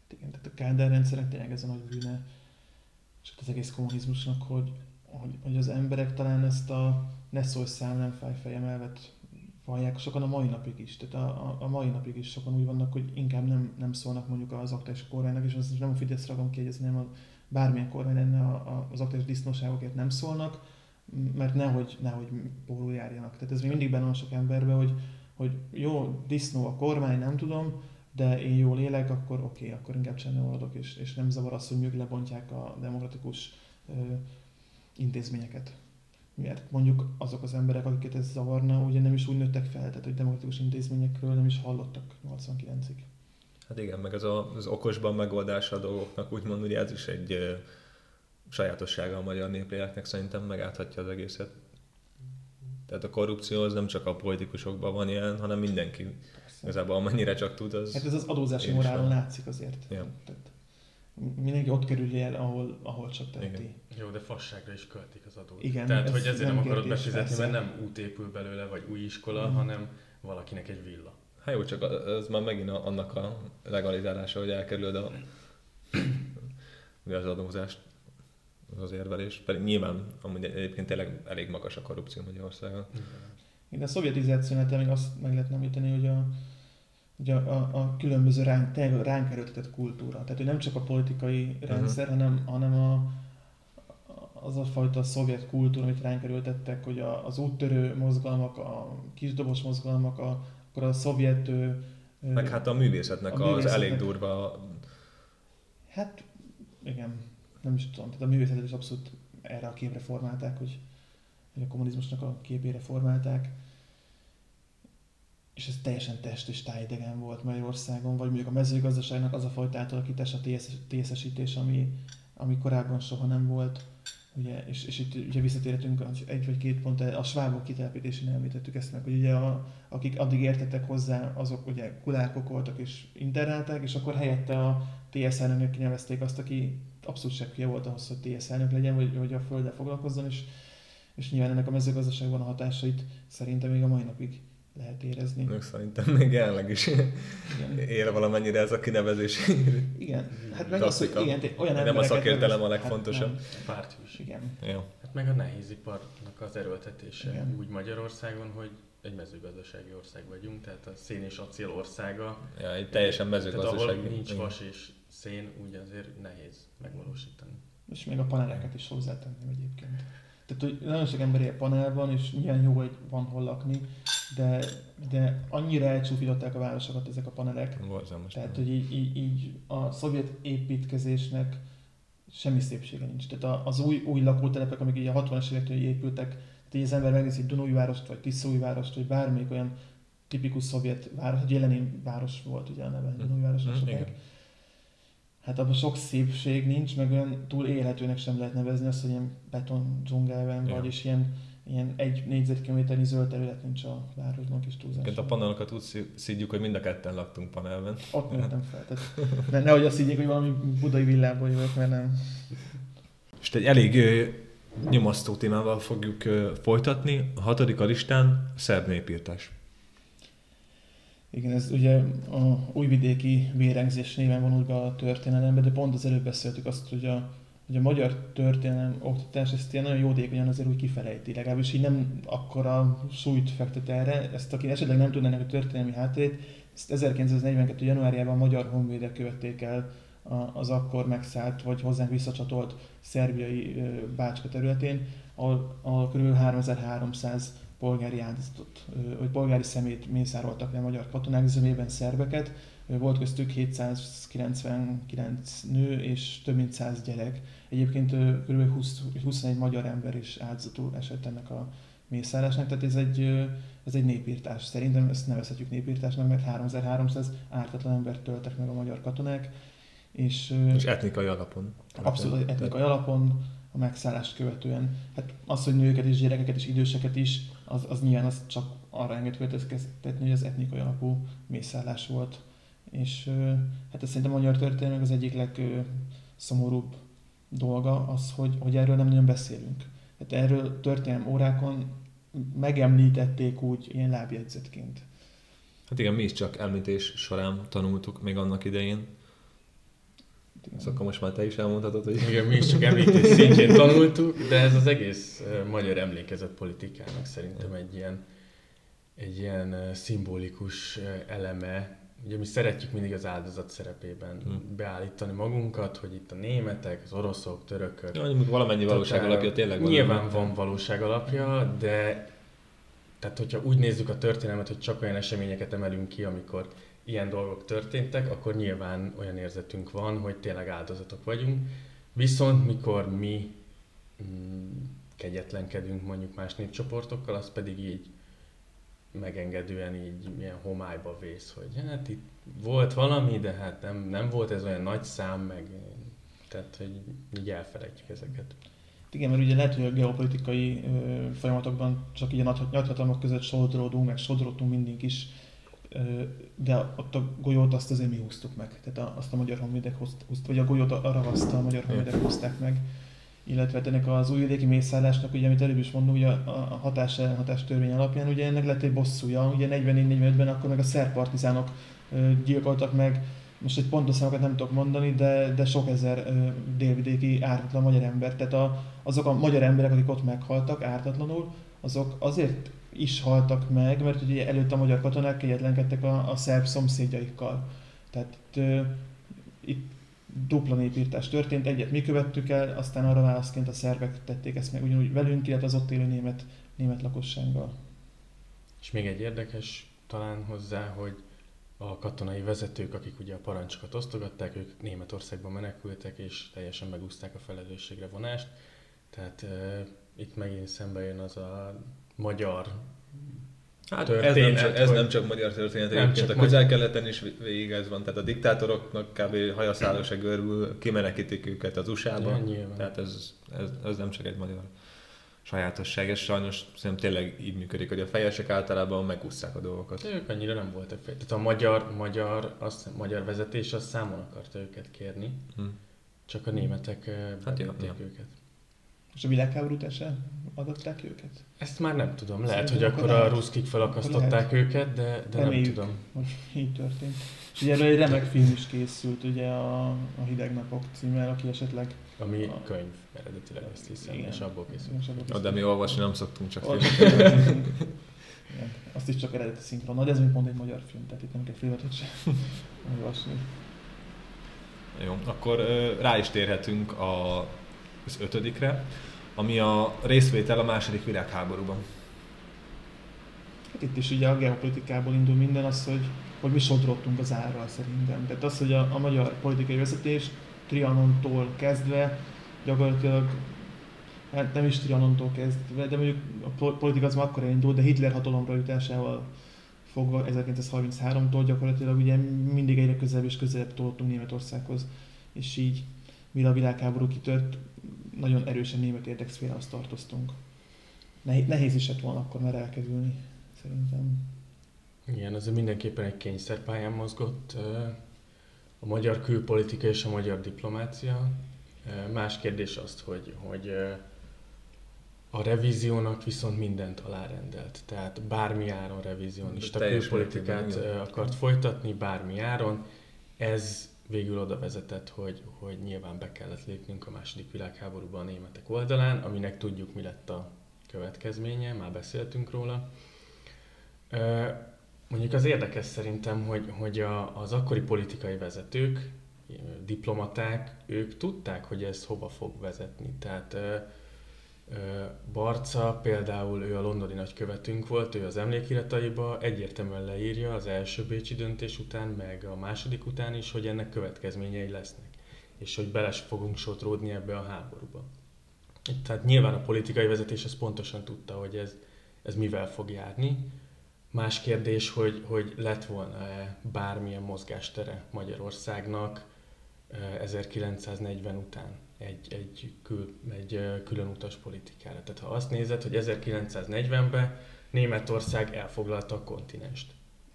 Hát igen, tehát a Kádár rendszerek tényleg ez a nagy bűne, és az egész kommunizmusnak, hogy, hogy, hogy az emberek talán ezt a ne szólj szám, nem fáj fejem elvet vallják sokan a mai napig is. Tehát a, a, mai napig is sokan úgy vannak, hogy inkább nem, nem szólnak mondjuk az aktuális kormánynak, és az nem a Fidesz ragom kiegyezni, hanem a, bármilyen kormány lenne a, a, az aktuális disznóságokért nem szólnak, mert nehogy, nehogy pórul járjanak. Tehát ez még mindig benne van sok emberben, hogy, hogy jó, disznó a kormány, nem tudom, de én jól élek, akkor oké, okay, akkor inkább maradok, és, és nem zavar az, hogy lebontják a demokratikus ö, intézményeket mert mondjuk azok az emberek, akiket ez zavarna, ugye nem is úgy nőttek fel, tehát hogy demokratikus intézményekről nem is hallottak 89-ig. Hát igen, meg az, a, az okosban megoldása a dolgoknak, úgymond ugye ez is egy ö, sajátossága a magyar népléleknek, szerintem megáthatja az egészet. Tehát a korrupció az nem csak a politikusokban van ilyen, hanem mindenki. Persze. Igazából amennyire csak tud, az... Hát ez az adózási morálon látszik azért. Ja. Tehát mindenki ott kerül el, ahol, ahol csak teheti. Igen. Jó, de fasságra is költik az adót. Igen, Tehát, hogy ezért nem, nem akarod befizetni, persze. mert nem út épül belőle, vagy új iskola, mm. hanem valakinek egy villa. Hát jó, csak ez már megint annak a legalizálása, hogy elkerülöd a, az adózást, az érvelés. Pedig nyilván amúgy egyébként tényleg elég magas a korrupció Magyarországon. Igen, a szovjetizációnál még azt meg lehetne említeni, hogy a, ugye a, a különböző ránk, ránk erőltetett kultúra. Tehát, hogy nem csak a politikai rendszer, uh-huh. hanem, hanem a, az a fajta szovjet kultúra, amit ránk erőltettek, hogy a, az úttörő mozgalmak, a kisdobos mozgalmak, a, akkor a szovjet... Meg hát a művészetnek, a művészetnek az elég durva... Hát igen, nem is tudom. Tehát a művészetet is abszolút erre a képre formálták, hogy, hogy a kommunizmusnak a képére formálták és ez teljesen test és tájidegen volt Magyarországon, vagy mondjuk a mezőgazdaságnak az a fajta átalakítás, a TSZ-esítés, ami, ami korábban soha nem volt. Ugye, és, és itt ugye visszatérhetünk egy vagy két pont, a svábok kitelepítésén említettük ezt meg, hogy ugye a, akik addig értettek hozzá, azok ugye kulárkok voltak és internálták, és akkor helyette a TSZ elnöknek kinevezték azt, aki abszolút sebbje volt ahhoz, hogy TSZ elnök legyen, vagy, vagy a földdel foglalkozzon, és, és nyilván ennek a mezőgazdaságban a hatásait szerintem még a mai napig lehet érezni. Még szerintem még jelenleg is igen. él valamennyire ez a kinevezés. Igen, hát meg az, hogy igen, olyan Nem a szakértelem a legfontosabb. Hát is. Igen. Jó. Hát meg a nehéziparnak az erőltetése igen. úgy Magyarországon, hogy egy mezőgazdasági ország vagyunk, tehát a szén és acél országa. Ja, egy teljesen mezőgazdasági. Tehát ahol nincs vas és szén, úgy azért nehéz megvalósítani. És még a paneleket is hozzátenném egyébként. Tehát, hogy nagyon sok ember él panelban, és milyen jó, hogy van hol lakni, de, de annyira elcsúfították a városokat ezek a panelek. Borzalmas. Tehát, hogy így, így, így, a szovjet építkezésnek semmi szépsége nincs. Tehát az új, új lakótelepek, amik így a 60-as évektől épültek, tehát így az ember megnézi Dunújvárost, vagy Tiszaújvárost, vagy bármelyik olyan tipikus szovjet város, egy Jelenin város volt ugye a neve, mm. Dunújváros mm, Hát abban sok szépség nincs, meg olyan túl élhetőnek sem lehet nevezni azt, hogy ilyen beton dzsungelben, vagyis ilyen ilyen egy négyzetkilométernyi zöld terület nincs a városban kis túlzás. A panelokat úgy szídjuk, hogy mind a ketten laktunk panelben. Ott nőttem fel. Tehát, de nehogy azt szídjék, hogy valami budai villából jövök, mert nem. És egy elég nyomasztó témával fogjuk folytatni. A hatodik a listán szerb népírtás. Igen, ez ugye a újvidéki vérengzés néven vonult be a történelembe, de pont az előbb beszéltük azt, hogy a hogy a magyar történelem oktatás ezt ilyen nagyon jódékonyan azért úgy kifelejti, legalábbis így nem akkora súlyt fektet erre, ezt aki esetleg nem tudná a történelmi hátterét, ezt 1942. januárjában a magyar honvédek követték el az akkor megszállt, vagy hozzánk visszacsatolt szerbiai Bácska területén, ahol, ahol kb. 3300 polgári áldozatot, vagy polgári szemét mészároltak le magyar katonák, zömében szerbeket, volt köztük 799 nő és több mint 100 gyerek. Egyébként kb. 20, 21 magyar ember is áldozatul esett ennek a mészállásnak, tehát ez egy, ez egy népírtás. Szerintem ezt nevezhetjük népírtásnak, mert 3300 ártatlan embert töltek meg a magyar katonák. És, és etnikai alapon. Abszolút etnikai alapon, a megszállást követően. Hát az, hogy nőket és gyerekeket és időseket is, az, az nyilván az csak arra enged következtetni, hogy az etnikai alapú mészállás volt. És hát ez szerintem a magyar történelmek az egyik legszomorúbb dolga az, hogy, hogy erről nem nagyon beszélünk. Hát erről történelem órákon megemlítették úgy ilyen lábjegyzetként. Hát igen, mi is csak említés során tanultuk még annak idején. Igen. Szóval most már te is elmondhatod, hogy... Igen, mi is csak említés szintjén tanultuk, de ez az egész magyar emlékezet politikának szerintem egy ilyen, egy ilyen szimbolikus eleme ugye mi szeretjük mindig az áldozat szerepében hmm. beállítani magunkat, hogy itt a németek, az oroszok, törökök. Ja, valamennyi valóság alapja tényleg van. Nyilván van valóság alapja, de tehát hogyha úgy nézzük a történelmet, hogy csak olyan eseményeket emelünk ki, amikor ilyen dolgok történtek, akkor nyilván olyan érzetünk van, hogy tényleg áldozatok vagyunk. Viszont mikor mi mm, kegyetlenkedünk mondjuk más népcsoportokkal, az pedig így megengedően így milyen homályba vész, hogy hát itt volt valami, de hát nem, nem volt ez olyan nagy szám, meg tehát, hogy így elfelejtjük ezeket. Igen, mert ugye lehet, hogy a geopolitikai ö, folyamatokban csak így a nagyhatalmak között sodródunk, meg sodródtunk mindig is, ö, de ott a golyót azt azért mi húztuk meg. Tehát azt a magyar honvédek hozták, vagy a golyót a ravasztal a magyar honvédek hozták meg illetve ennek az újvidéki mészállásnak, ugye, amit előbb is mondom, ugye a hatás hatás törvény alapján, ugye ennek lett egy bosszúja, ugye 44-45-ben akkor meg a szerb partizánok gyilkoltak meg, most egy pontos számokat nem tudok mondani, de, de sok ezer délvidéki ártatlan magyar ember. Tehát a, azok a magyar emberek, akik ott meghaltak ártatlanul, azok azért is haltak meg, mert ugye előtt a magyar katonák kegyetlenkedtek a, a szerb szomszédjaikkal. Tehát uh, itt dupla népírtás történt, egyet mi követtük el, aztán arra válaszként a szervek tették ezt meg ugyanúgy velünk, illetve az ott élő német, német lakossággal. És még egy érdekes talán hozzá, hogy a katonai vezetők, akik ugye a parancsokat osztogatták, ők Németországban menekültek, és teljesen megúzták a felelősségre vonást. Tehát e, itt megint szembe jön az a magyar Hát ez, nem csak, ez nem csak magyar történet, nem egyébként a közel-keleten is végig ez van, tehát a diktátoroknak kb. hajaszála se görül, kimenekítik őket az USA-ba, ja, tehát ez, ez, ez, nem csak egy magyar sajátosság, és sajnos szerintem tényleg így működik, hogy a fejesek általában megúszszák a dolgokat. Ők annyira nem voltak fej. Tehát a magyar, magyar, az, magyar vezetés az számon akarta őket kérni, hmm. csak a németek hát jó, őket. És a világháború után adották őket? Ezt már nem tudom. Lehet, Szerintem hogy akkor a ruszkik felakasztották őket, de, de nem tudom. hogy így történt. És ugye erről egy remek film is készült, ugye a, a Hideg Napok címmel, aki esetleg... Ami a... könyv eredetileg ezt hiszem, igen. és abból készült. És abból készült. de mi olvasni nem szoktunk, csak azt is csak eredeti szinkron. De ez még pont egy magyar film, tehát itt nem kell filmet sem olvasni. Jó, akkor rá is térhetünk a, az ötödikre ami a részvétel a második világháborúban. Hát itt is ugye a geopolitikából indul minden az, hogy, hogy mi sodrottunk az árral szerintem. Tehát az, hogy a, a magyar politikai vezetés Trianontól kezdve gyakorlatilag hát nem is Trianontól kezdve, de mondjuk a politika az már akkor indult, de Hitler hatalomra jutásával fogva 1933-tól gyakorlatilag ugye mindig egyre közelebb és közelebb toltunk Németországhoz, és így mire a világháború kitört, nagyon erősen német érdekszférához tartoztunk. Nehéz is lett volna akkor már elkerülni, szerintem. Igen, ez mindenképpen egy kényszerpályán mozgott a magyar külpolitika és a magyar diplomácia. Más kérdés azt, hogy, hogy a revíziónak viszont mindent alárendelt. Tehát bármi áron revizionista külpolitikát akart folytatni, bármi áron. Ez végül oda vezetett, hogy, hogy nyilván be kellett lépnünk a második világháborúban a németek oldalán, aminek tudjuk, mi lett a következménye, már beszéltünk róla. Mondjuk az érdekes szerintem, hogy, hogy a, az akkori politikai vezetők, diplomaták, ők tudták, hogy ez hova fog vezetni. Tehát Barca például, ő a londoni nagykövetünk volt, ő az emlékirataiba egyértelműen leírja az első bécsi döntés után, meg a második után is, hogy ennek következményei lesznek, és hogy beles fogunk sodródni ebbe a háborúba. Tehát nyilván a politikai vezetés az pontosan tudta, hogy ez, ez mivel fog járni. Más kérdés, hogy, hogy lett volna-e bármilyen mozgástere Magyarországnak 1940 után egy, egy, kül, egy külön utas politikára. Tehát ha azt nézed, hogy 1940-ben Németország elfoglalta a kontinenst.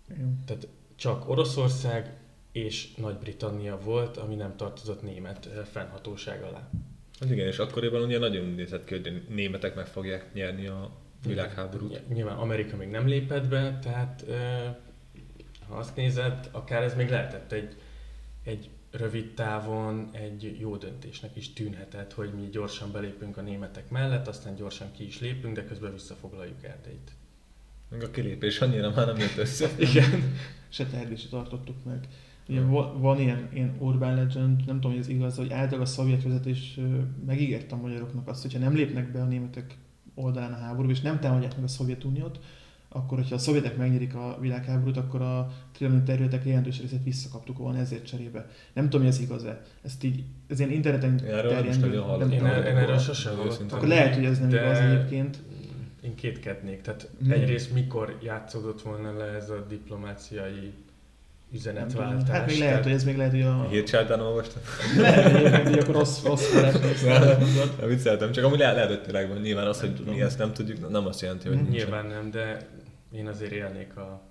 Igen. Tehát csak Oroszország és Nagy-Britannia volt, ami nem tartozott német fennhatóság alá. Hát igen, és akkoriban ugye nagyon nézett ki, hogy a németek meg fogják nyerni a világháborút. Nyilván Amerika még nem lépett be, tehát ha azt nézed, akár ez még lehetett egy, egy rövid távon egy jó döntésnek is tűnhetett, hogy mi gyorsan belépünk a németek mellett, aztán gyorsan ki is lépünk, de közben visszafoglaljuk Erdélyt. Meg a kilépés annyira már nem jött össze. <laughs> Igen. Se tervést tartottuk meg. Ugye van ilyen, ilyen urban legend, nem tudom, hogy ez igaz, hogy általában a szovjet vezetés megígérte a magyaroknak azt, hogyha nem lépnek be a németek oldalán a háború, és nem támadják meg a Szovjetuniót, akkor, hogyha a szovjetek megnyerik a világháborút, akkor a trianoni területek jelentős részét visszakaptuk volna ezért cserébe. Nem tudom, hogy ez igaz-e. Ezt így, ez ilyen interneten terjedő. Nem én, én erről sosem. Akkor lehet, hogy ez nem igaz egyébként. Én kétkednék. Tehát hmm. egyrészt mikor játszódott volna le ez a diplomáciai üzenetváltás. Hát még lehet, hogy ez még lehet, hogy a... Hírcsártán olvastam. lehet, hogy akkor rossz, rossz Nem vicceltem, csak amúgy lehet, lehet hogy tényleg van. Nyilván az, hogy tudom. mi ezt nem tudjuk, nem azt jelenti, hogy nincs. Nyilván nem, de én azért élnék a,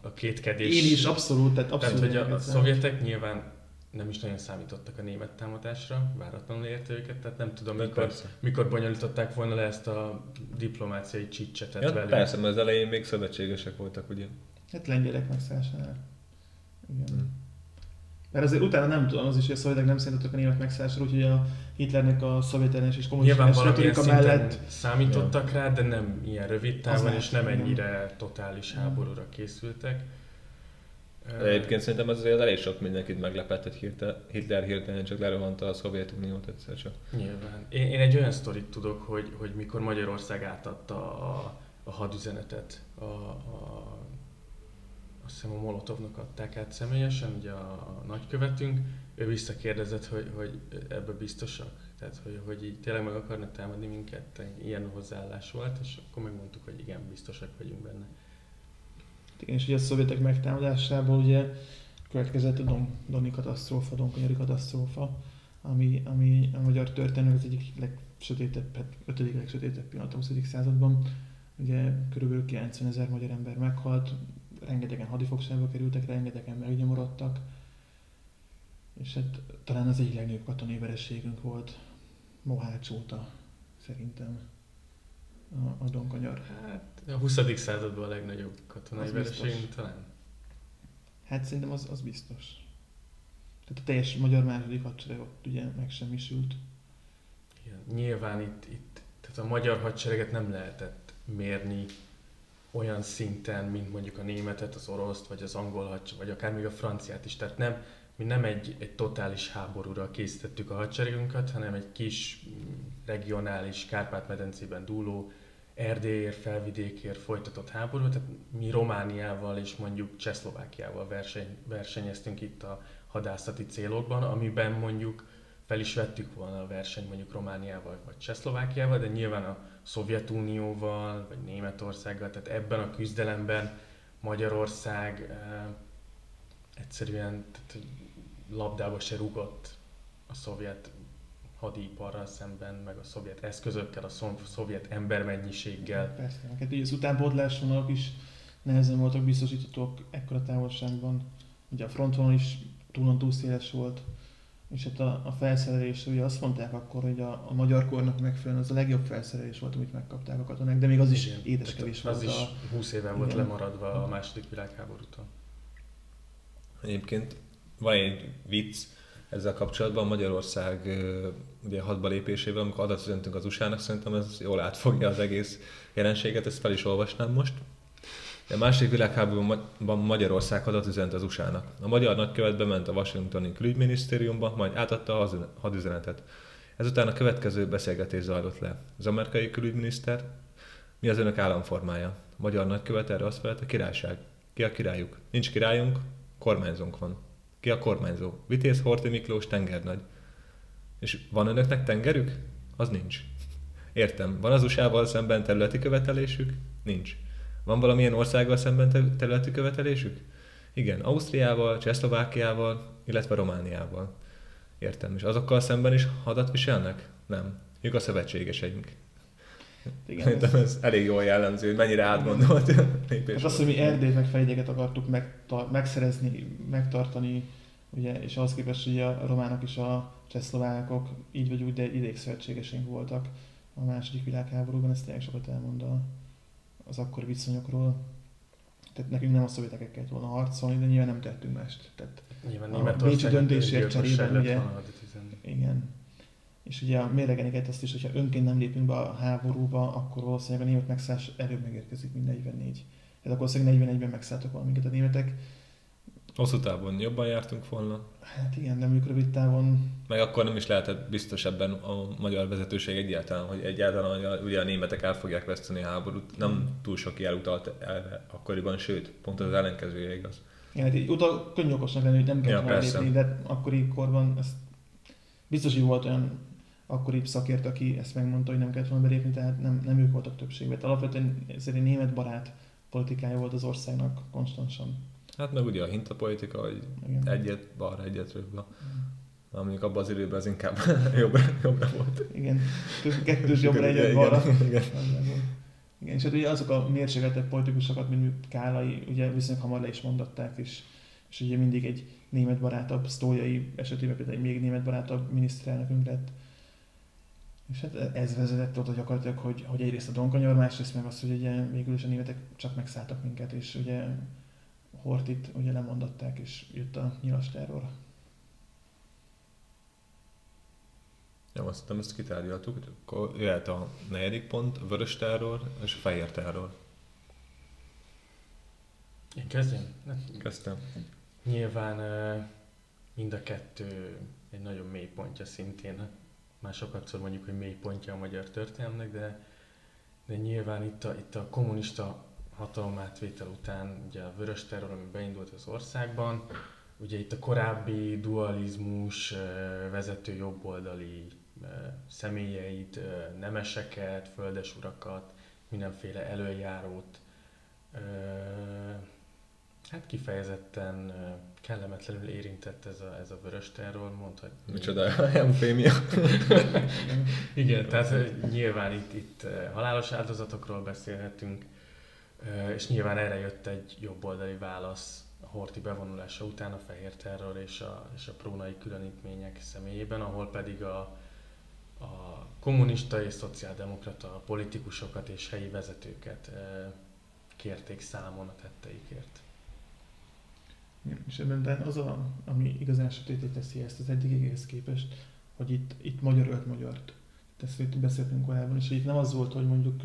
a kétkedés. Én is abszolút, tehát abszolút. Tehát, hogy a, a szovjetek nyilván nem is nagyon számítottak a német támadásra, váratlanul érte őket, tehát nem tudom, mikor, mikor bonyolították volna le ezt a diplomáciai csicsetet ja, velük. Persze, mert az elején még szövetségesek voltak, ugye? Hát lengyelek megszállásánál. Igen. Hmm. Mert azért utána nem tudom, az is, hogy a szovjetek nem számítottak a német megszállásra, úgyhogy a Hitlernek a szovjet ellenes és kommunista retorika mellett számítottak ja. rá, de nem ilyen rövid távon, és nem ennyire totális háborúra készültek. Egyébként szerintem ez azért elég sok mindenkit meglepett, hogy Hitler hirtelen csak lerohanta a Szovjetuniót egyszer csak. Nyilván. Én, én egy olyan sztorit tudok, hogy, hogy mikor Magyarország átadta a, a hadüzenetet a, a azt hiszem a Molotovnak adták át személyesen, ugye a, a nagykövetünk, ő visszakérdezett, hogy, hogy ebbe biztosak, tehát hogy, hogy így tényleg meg akarnak támadni minket, ilyen hozzáállás volt, és akkor megmondtuk, hogy igen, biztosak vagyunk benne. Igen, és ugye a szovjetek megtámadásából ugye következett a Don, Doni katasztrófa, Donkanyari katasztrófa, ami, ami a magyar történelem az egyik legsötétebb, hát ötödik legsötétebb pillanat a 20. században. Ugye körülbelül 90 ezer magyar ember meghalt, rengetegen hadifogságba kerültek, rengetegen megnyomorodtak, és hát talán az egyik legnagyobb katonai vereségünk volt Mohács óta, szerintem a, a Donkanyar. Hát a 20. században a legnagyobb katonai vereségünk talán. Hát szerintem az, az biztos. Tehát a teljes magyar második hadsereg ott ugye megsemmisült. Igen, nyilván itt, itt tehát a magyar hadsereget nem lehetett mérni olyan szinten, mint mondjuk a németet, az oroszt, vagy az angol vagy akár még a franciát is. Tehát nem, mi nem egy, egy totális háborúra készítettük a hadseregünket, hanem egy kis regionális Kárpát-medencében dúló Erdélyért, felvidékért folytatott háború, tehát mi Romániával és mondjuk Csehszlovákiával verseny, versenyeztünk itt a hadászati célokban, amiben mondjuk fel is vettük volna a versenyt mondjuk Romániával vagy Csehszlovákiával, de nyilván a Szovjetunióval vagy Németországgal, tehát ebben a küzdelemben Magyarország eh, egyszerűen tehát, labdába se rugott a szovjet hadiparral szemben, meg a szovjet eszközökkel, a szovjet embermennyiséggel. Persze, hát így az utánpótlásvonalak is nehezen voltak biztosíthatók ekkora távolságban. Ugye a frontvonal is túlon túl széles volt, és hát a, a felszerelés, ugye azt mondták akkor, hogy a, a magyar kornak megfelelően az a legjobb felszerelés volt, amit megkapták a katonák, de még az is édeskevés volt. Az is 20 éven volt lemaradva a második világháborútól. Egyébként van egy vicc ezzel kapcsolatban, Magyarország ugye hadba lépésével, amikor adat üzentünk az USA-nak, szerintem ez jól átfogja az egész jelenséget, ezt fel is olvasnám most. A második világháborúban Magyarország hadat az USA-nak. A magyar nagykövet bement a Washingtoni külügyminisztériumba, majd átadta a hadüzenetet. Ezután a következő beszélgetés zajlott le. Az amerikai külügyminiszter, mi az önök államformája? A magyar nagykövet erre azt felelt, a királyság. Ki a királyuk? Nincs királyunk, kormányzónk van. Ki a kormányzó? Vitéz Horti Miklós tengernagy. És van önöknek tengerük? Az nincs. Értem. Van az USA-val szemben területi követelésük? Nincs. Van valamilyen országgal szemben területi követelésük? Igen, Ausztriával, Csehszlovákiával, illetve Romániával. Értem. És azokkal szemben is hadat viselnek? Nem. Ők a szövetségeseink. Igen, Szerintem ez, ez elég jól jellemző, hogy mennyire átgondolt. Hát azt, hogy mi Erdélyt meg Fejegyeket akartuk megtar- megszerezni, megtartani, ugye, és ahhoz képest hogy a románok és a csehszlovákok így vagy úgy, de idégszövetségeseink voltak a második világháborúban, ez tényleg sokat elmond az akkori viszonyokról. Tehát nekünk nem a szovjetekkel kellett volna harcolni, de nyilván nem tettünk mást. Tehát nyilván a Bécsi döntésért cserében, ugye, igen, és ugye a méregeniket azt is, hogyha önként nem lépünk be a háborúba, akkor valószínűleg a német megszállás előbb megérkezik, mint 44. Tehát akkor valószínűleg 41-ben megszálltak valaminket a németek. Hosszú távon jobban jártunk volna. Hát igen, de mondjuk rövid távon... Meg akkor nem is lehetett biztos ebben a magyar vezetőség egyáltalán, hogy egyáltalán hogy ugye a németek el fogják veszteni a háborút. Nem túl sok jel utalt erre akkoriban, sőt, pont az ellenkezője igaz. Igen, hát így utal könnyű okosnak lenni, hogy nem kell ja, lépni, de akkori korban ez biztos, hogy volt olyan akkori szakért, aki ezt megmondta, hogy nem kellett volna belépni, tehát nem, nem ők voltak többségben. Alapvetően ez egy német barát politikája volt az országnak konstansan. Hát meg ugye a hintapolitika, hogy Igen. egyet balra, egyet rövidre. Na, mondjuk abban az időben az inkább <laughs> jobbra, jobbra volt. Igen, kettős jobbra, egyet balra. Igen, igen. igen. és hát ugye azok a mérsékeltebb politikusokat, mint Kálai, ugye viszonylag hamar le is mondatták, és, és ugye mindig egy német barátabb, sztójai esetében például egy még német barátabb miniszterelnökünk lett. És hát ez vezetett oda gyakorlatilag, hogy, hogy egyrészt a Donkanyar, másrészt meg az, hogy ugye végül is a németek csak megszálltak minket, és ugye Hortit ugye lemondották, és jött a nyilas terror. Ja, azt hiszem, ezt kitárgyaltuk, hogy akkor jöhet a negyedik pont, a vörös terror és a fehér terror. Én kezdjem? Kezdtem. Nyilván mind a kettő egy nagyon mély pontja szintén. Már sokat mondjuk, hogy mély pontja a magyar történelmnek, de, de nyilván itt a, itt a kommunista hatalomátvétel után ugye a vörös terror, ami beindult az országban, ugye itt a korábbi dualizmus vezető jobboldali személyeit, nemeseket, földesurakat, mindenféle előjárót, hát kifejezetten kellemetlenül érintett ez a, ez a vörös terror, mondhatjuk. Micsoda <laughs> emfémia. Igen, tehát nyilván itt, itt halálos áldozatokról beszélhetünk, és nyilván erre jött egy jobboldali válasz a Horti bevonulása után a fehér terror és a, és a prónai különítmények személyében, ahol pedig a, a kommunista és szociáldemokrata politikusokat és helyi vezetőket kérték számon a tetteikért. És ebben az, a, ami igazán sötété teszi ezt az eddigihez képest, hogy itt, itt magyar ölt magyart ezt beszéltünk korábban, és itt nem az volt, hogy mondjuk,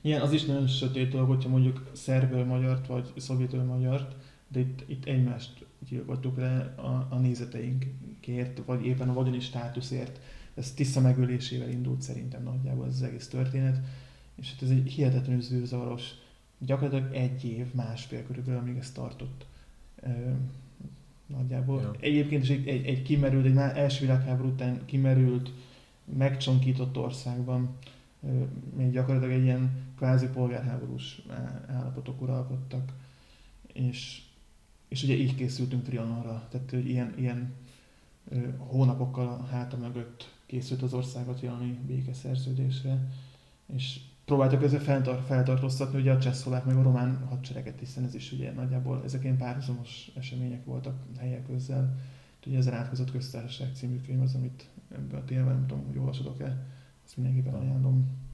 ilyen az is nagyon sötét dolog, hogyha mondjuk szerből magyart, vagy szovjetől magyart, de itt, itt egymást gyilkoltuk le a, a nézeteinkért, vagy éppen a vagyoni státuszért. Ez tiszta megölésével indult szerintem nagyjából ez az egész történet. És hát ez egy hihetetlenül zűrzavaros, gyakorlatilag egy év, másfél körülbelül, amíg ez tartott. nagyjából. Ja. Egyébként is egy, egy, egy kimerült, egy első világháború után kimerült megcsonkított országban még gyakorlatilag egy ilyen kvázi polgárháborús állapotok uralkodtak, és, és ugye így készültünk Trianonra, tehát hogy ilyen, ilyen hónapokkal a háta mögött készült az országot jelani békeszerződésre, és próbáltak ezzel feltart, feltartóztatni ugye a csehszolák meg a román hadsereget, hiszen ez is ugye nagyjából ezek ilyen párhuzamos események voltak helyek közzel. Ugye ez átkozott köztársaság című könyv az, amit ebben a témában, nem tudom, hogy olvasodok-e, azt mindenképpen ajánlom.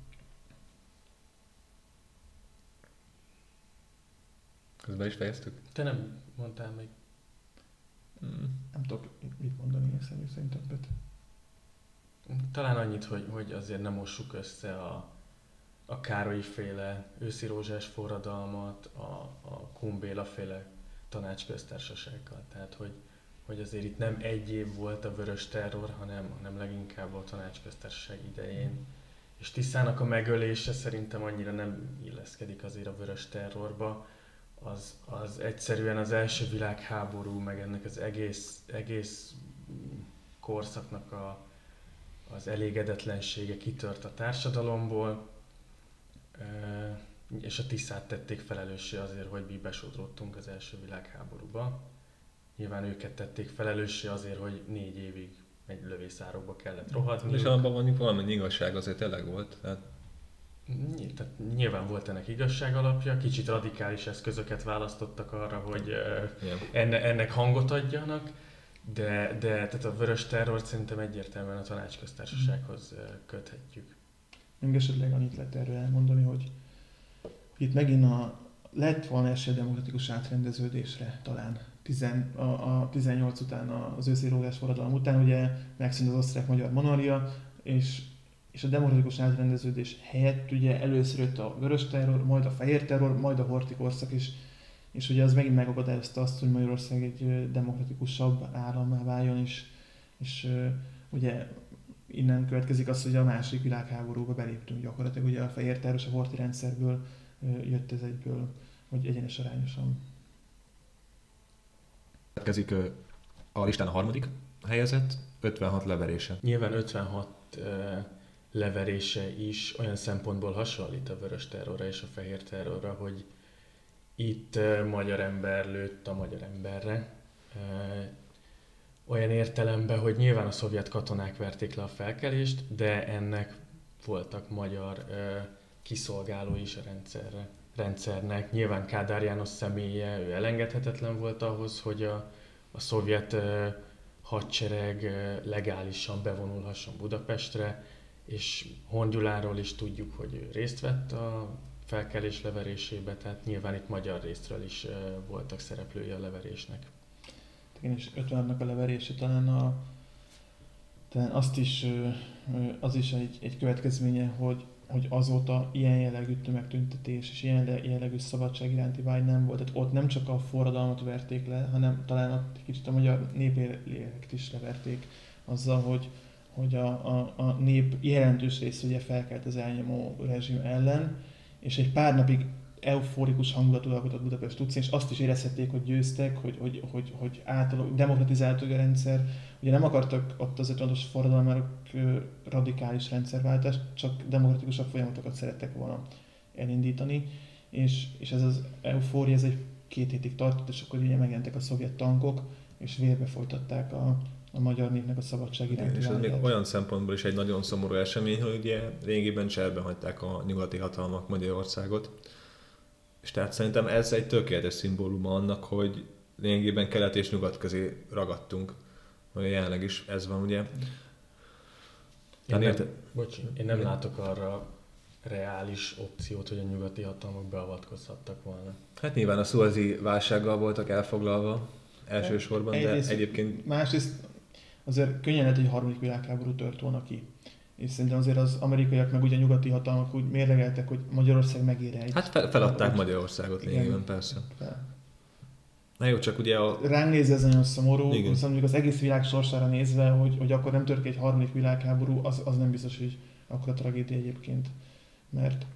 Közben is fejeztük? Te nem mondtál még. Mm. Nem tudok mit mondani, személy szerint többet. Talán annyit, hogy, hogy azért nem mossuk össze a, a Károlyi féle őszi rózsás forradalmat a, a Kumbéla féle tanácsköztársasággal. Tehát, hogy, hogy azért itt nem egy év volt a vörös terror, hanem, hanem leginkább a tanácsköztársaság idején. És Tiszának a megölése szerintem annyira nem illeszkedik azért a vörös terrorba. Az, az egyszerűen az első világháború, meg ennek az egész, egész korszaknak a, az elégedetlensége kitört a társadalomból. és a Tiszát tették felelőssé azért, hogy mi besodródtunk az első világháborúba. Nyilván őket tették felelőssé azért, hogy négy évig egy lövészárokba kellett rohadni. És abban mondjuk valamennyi igazság azért tényleg volt. Tehát... Tehát nyilván volt ennek igazság alapja, kicsit radikális eszközöket választottak arra, hogy enne, ennek hangot adjanak, de, de tehát a vörös terror szerintem egyértelműen a tanácsköztársasághoz köthetjük. Még esetleg annyit lehet erről elmondani, hogy itt megint a, lett volna esély demokratikus átrendeződésre talán. Tizen, a, a 18 után, az őszi rógás forradalom után ugye megszűnt az osztrák-magyar monarchia, és, és a demokratikus átrendeződés helyett ugye először jött a vörös terror, majd a fehér terror, majd a horti korszak is, és ugye az megint megakadályozta azt, hogy Magyarország egy demokratikusabb állammá váljon, és, és ugye innen következik az, hogy a második világháborúba beléptünk gyakorlatilag. Ugye a fehér terror és a horti rendszerből jött ez egyből, hogy egyenes arányosan. Következik a listán a harmadik helyezett, 56 leverése. Nyilván 56 leverése is olyan szempontból hasonlít a vörös terrorra és a fehér terrorra, hogy itt magyar ember lőtt a magyar emberre. Olyan értelemben, hogy nyilván a szovjet katonák verték le a felkelést, de ennek voltak magyar kiszolgáló is a rendszerre, rendszernek. Nyilván Kádár János személye, ő elengedhetetlen volt ahhoz, hogy a, a szovjet hadsereg legálisan bevonulhasson Budapestre, és Hongyuláról is tudjuk, hogy ő részt vett a felkelés leverésébe, tehát nyilván itt magyar részről is voltak szereplői a leverésnek. Igen, és 50 a leverése talán a talán azt is, az is egy, egy következménye, hogy hogy azóta ilyen jellegű tömegtüntetés és ilyen jellegű szabadság iránti vágy nem volt. Tehát ott nem csak a forradalmat verték le, hanem talán ott kicsit a magyar népéleket is leverték azzal, hogy, hogy a, a, a nép jelentős része ugye felkelt az elnyomó rezsim ellen, és egy pár napig euforikus hangulat uralkodott Budapest utcán, és azt is érezhették, hogy győztek, hogy, hogy, hogy, hogy átalog, demokratizáltuk a rendszer. Ugye nem akartak ott az 56-os forradalmárok radikális rendszerváltást, csak demokratikusabb folyamatokat szerettek volna elindítani, és, és ez az eufória, ez egy két hétig tartott, és akkor ugye megjelentek a szovjet tankok, és vérbe folytatták a, a magyar népnek a szabadság iránti És ez még olyan szempontból is egy nagyon szomorú esemény, hogy ugye régiben cserbe hagyták a nyugati hatalmak Magyarországot, és tehát szerintem ez egy tökéletes szimbóluma annak, hogy lényegében kelet és nyugat közé ragadtunk. Vagy jelenleg is ez van, ugye? Én nem, bocs, én nem látok arra reális opciót, hogy a nyugati hatalmak beavatkozhattak volna. Hát nyilván a szuazi válsággal voltak elfoglalva elsősorban, de egyébként... Másrészt azért könnyen lehet, hogy a harmadik világháború tört volna ki és szerintem azért az amerikaiak meg ugye nyugati hatalmak úgy mérlegeltek, hogy Magyarország megér egy. Hát fel, feladták Magyarországot lényegében, persze. Fel. Na jó, csak ugye a... Ránk nézve ez nagyon szomorú, Igen. viszont mondjuk az egész világ sorsára nézve, hogy, hogy akkor nem tört egy harmadik világháború, az, az nem biztos, hogy akkor a tragédia egyébként. Mert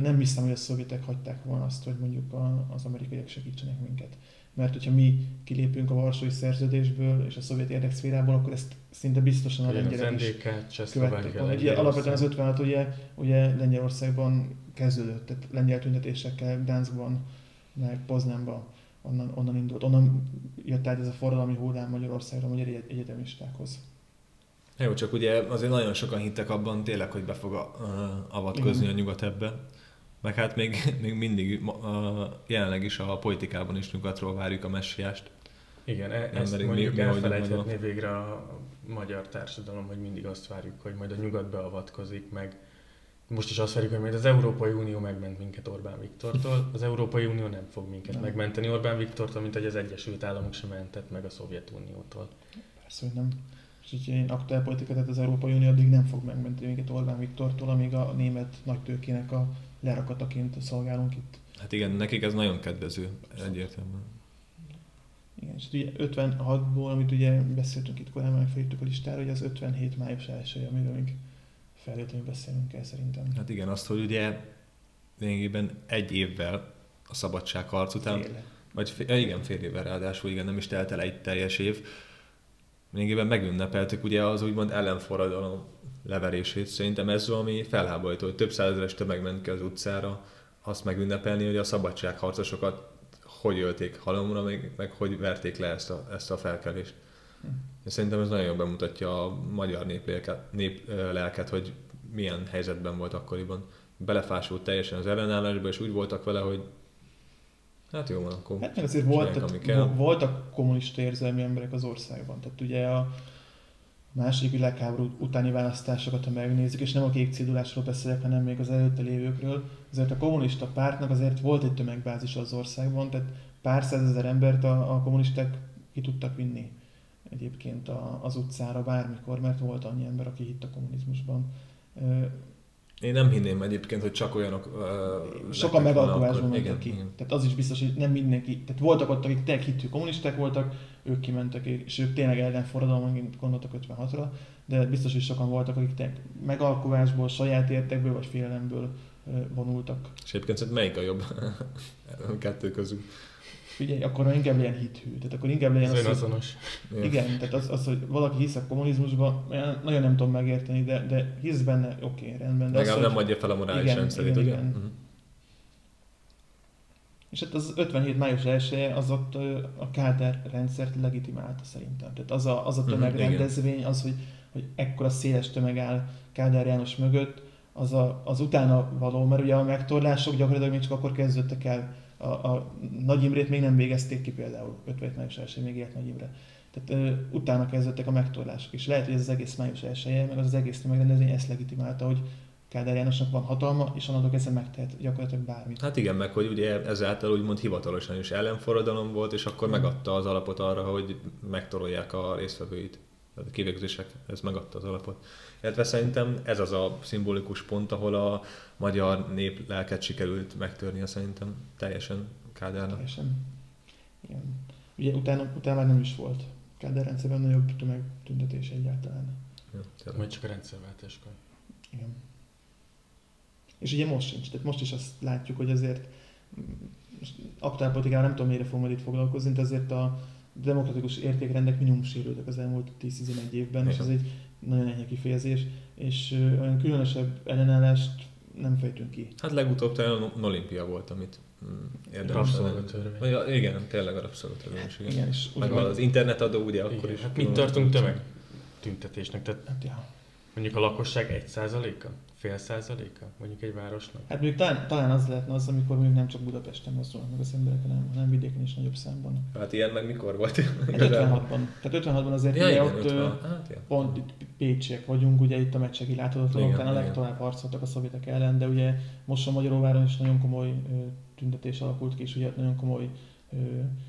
nem hiszem, hogy a szovjetek hagyták volna azt, hogy mondjuk a, az amerikaiak segítsenek minket mert hogyha mi kilépünk a Varsói Szerződésből és a szovjet érdekszférából, akkor ezt szinte biztosan a lengyelek is követtek. Ugye, alapvetően az 56 ugye, ugye Lengyelországban kezdődött, tehát lengyel tüntetésekkel Gdanskban, meg Poznánban onnan, onnan indult. Onnan jött át ez a forradalmi hullám Magyarországra, a magyar egyetemistákhoz. Jó, csak ugye azért nagyon sokan hittek abban tényleg, hogy be fog avatkozni Igen. a nyugat ebbe. Meg hát még, <laughs> még mindig a, jelenleg is a politikában is nyugatról várjuk a messiást. Igen, e- ezt mondjuk mi, mi elfelejthetné végre a magyar társadalom, hogy mindig azt várjuk, hogy majd a nyugat beavatkozik, meg most is azt várjuk, hogy majd az Európai Unió megment minket Orbán Viktortól. Az Európai Unió nem fog minket nem. megmenteni Orbán Viktortól, mint hogy az Egyesült Államok sem mentett meg a Szovjetuniótól. Persze, hogy nem. És így én aktuál politika, tehát az Európai Unió addig nem fog megmenteni minket Orbán Viktortól, amíg a német nagytőkének a lerakataként szolgálunk itt. Hát igen, nekik ez nagyon kedvező, egyértelműen. Igen, és ugye 56-ból, amit ugye beszéltünk itt korábban, megfelejtük a listára, hogy az 57 május első, amiről még feltétlenül beszélünk kell szerintem. Hát igen, azt, hogy ugye lényegében egy évvel a szabadságharc után, fél. vagy fél, igen, fél évvel ráadásul, igen, nem is telt el egy teljes év, lényegében megünnepeltük ugye az úgymond ellenforradalom leverését. Szerintem ez valami felháborító, hogy több százezeres tömeg ment ki az utcára, azt megünnepelni, hogy a szabadságharcosokat hogy ölték halomra, meg, meg hogy verték le ezt a, ezt a felkelést. Hm. És szerintem ez nagyon jól bemutatja a magyar nép lelket, hogy milyen helyzetben volt akkoriban. Belefásult teljesen az ellenállásba, és úgy voltak vele, hogy hát jó van, akkor Hát meg azért volt, tehát, voltak kommunista érzelmi emberek az országban. Tehát ugye a második világháború utáni választásokat, ha megnézzük, és nem a kék cédulásról beszélek, hanem még az előtte lévőkről, azért a kommunista pártnak azért volt egy tömegbázis az országban, tehát pár százezer embert a, a kommunisták ki tudtak vinni egyébként a, az utcára bármikor, mert volt annyi ember, aki hitt a kommunizmusban. Én nem hinném egyébként, hogy csak olyanok... Uh, Sokan megalkovásban mentek ki. Igen. Tehát az is biztos, hogy nem mindenki... Tehát voltak ott, akik tényleg hitű kommunisták voltak, ők kimentek, és ők tényleg ellenforradalomként gondoltak 56-ra, de biztos, hogy sokan voltak, akik tényleg megalkovásból, saját értekből vagy félelemből vonultak. És egyébként melyik a jobb <laughs> kettő közül? Figyelj, akkor inkább legyen hithű. Tehát akkor inkább legyen az, azonos. Hogy, igen, tehát az, az, hogy valaki hisz a kommunizmusban, nagyon nem tudom megérteni, de, de hisz benne, oké, okay, rendben. De Legalább nem adja fel a morális igen, rendszerét, igen, ugye? Igen. Uh-huh. És hát az 57 május 1 az ott a Kádár rendszert legitimálta szerintem. Tehát az a, az a mhm, tömegrendezvény, az, hogy, hogy ekkora széles tömeg áll Kádár János mögött, az, a, az utána való, mert ugye a megtorlások gyakorlatilag még csak akkor kezdődtek el a, a Nagy Imrét még nem végezték ki például, 57 május 1 még élt Nagy Imre. Tehát ö, utána kezdődtek a megtorlások, és lehet, hogy ez az egész május 1 meg az, az egész megrendezvény ezt legitimálta, hogy Kádár Jánosnak van hatalma, és onnantól kezdve megtehet gyakorlatilag bármit. Hát igen, meg hogy ugye ezáltal úgymond hivatalosan is ellenforradalom volt, és akkor megadta az alapot arra, hogy megtorolják a résztvevőit. Tehát a kivégzések, ez megadta az alapot. Illetve szerintem ez az a szimbolikus pont, ahol a magyar nép lelket sikerült megtörni, szerintem teljesen Kádárnak. Teljesen. Igen. Ugye utána, utána már nem is volt Kádár rendszerben nagyobb tömegtüntetés egyáltalán. Ja, Majd csak a rendszerváltáskor. Igen. És ugye most sincs. Tehát most is azt látjuk, hogy azért aktuálpolitikával nem tudom, mire fog majd itt foglalkozni, de azért a demokratikus értékrendek minimum sérültek az elmúlt 10-11 évben, és ez egy nagyon enyhe kifejezés, és olyan különösebb ellenállást nem fejtünk ki. Hát legutóbb talán olimpia volt, amit mm, érdemes Rabszolgatörvény. Ja, igen, tényleg a rabszolgatörvény is. Igen. igen és Meg az internetadó ugye igen, akkor is. Hát mit tartunk tömeg tüntetésnek? Tehát hát, ja. mondjuk a lakosság egy százaléka? Fél százaléka mondjuk egy városnak? Hát mondjuk talán, talán az lehetne az, amikor mondjuk nem csak Budapesten mozdulnak meg az emberek, hanem, hanem vidéken is nagyobb számban. Hát ilyen meg mikor volt? Hát 56-ban. Tehát 56-ban azért ja, igen, ott 50. Hát, ja. pont itt pécsiek vagyunk, ugye itt a meccsegi láthatatlanok, talán a legtovább harcoltak a szovjetek ellen, de ugye most a Magyaróváron is nagyon komoly tüntetés alakult ki, és ugye nagyon komoly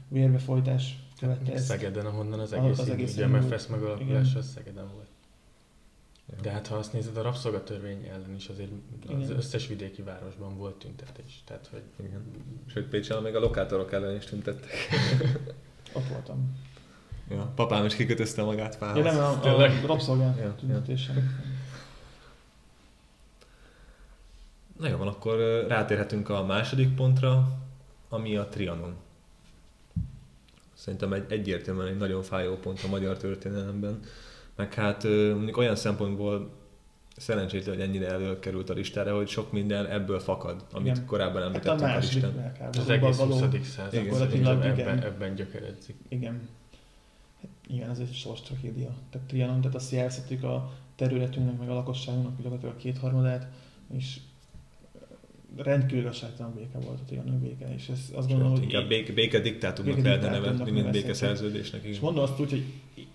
vérbefolytás követte hát, Szegeden, ahonnan az egész, az egész ugye a MFS megalakulása Szegeden volt. De hát ha azt nézed, a rabszolgatörvény ellen is azért Igen. az összes vidéki városban volt tüntetés. Tehát, hogy... Igen. Sőt, Pécsen még a lokátorok ellen is tüntettek. <laughs> Ott voltam. Ja, papám is kikötözte magát fához. Ja, nem, a, a rabszolgát ja, tüntetésen. Ja. Na jó, van, akkor rátérhetünk a második pontra, ami a Trianon. Szerintem egy egyértelműen egy nagyon fájó pont a magyar történelemben meg hát mondjuk olyan szempontból szerencsétlen, hogy ennyire előkerült a listára, hogy sok minden ebből fakad, amit igen. korábban említettünk hát a, a listán. Az egész 20. század ebben, ebben gyökeredzik. Igen. Hát igen, ez egy sors tragédia. Tehát Trianon, tehát azt jelzhetjük a területünknek, meg a lakosságunknak, hogy gyakorlatilag a kétharmadát, és rendkívül igazságtalan béke volt a Trianon béke, és ez azt gondolom, hogy... Inkább béke, béke diktátumnak lehetne nevezni, mint béke szerződésnek. És mondom azt úgy, hogy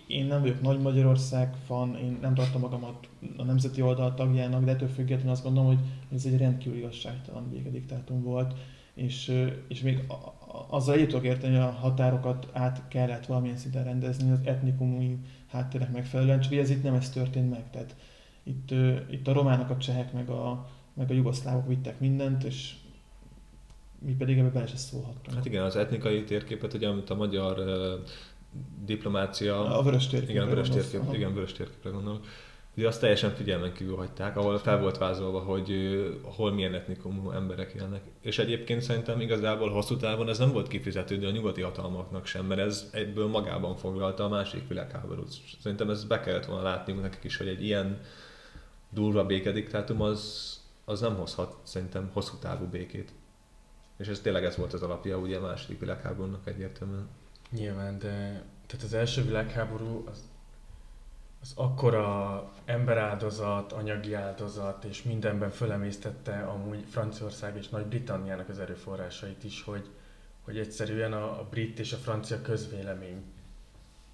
én nem vagyok Nagy Magyarország fan, én nem tartom magamat a nemzeti oldal tagjának, de ettől függetlenül azt gondolom, hogy ez egy rendkívül igazságtalan békediktátum volt, és, és még azzal együtt tudok érteni, hogy a határokat át kellett valamilyen szinten rendezni az etnikumi háttérnek megfelelően, csak ez itt nem ez történt meg. Tehát itt, itt a románok, a csehek, meg a, meg a jugoszlávok vittek mindent, és mi pedig ebbe bele se szólhattunk. Hát igen, az etnikai térképet, ugye, amit a magyar diplomácia... A vörös térképre Igen, vörös térkép, igen, vörös térképre gondolok. Ugye azt teljesen figyelmen kívül hagyták, ahol fel volt vázolva, hogy hol milyen etnikumú emberek élnek. És egyébként szerintem igazából hosszú távon ez nem volt kifizetődő a nyugati hatalmaknak sem, mert ez egyből magában foglalta a másik világháborút. Szerintem ez be kellett volna látniuk nekik is, hogy egy ilyen durva békediktátum az, az nem hozhat szerintem hosszú távú békét. És ez tényleg ez volt az alapja ugye a második világháborúnak egyértelműen. Nyilván, de tehát az első világháború az, az akkora emberáldozat, anyagi áldozat és mindenben fölemésztette amúgy Franciaország és Nagy-Britanniának az erőforrásait is, hogy, hogy egyszerűen a, a brit és a francia közvélemény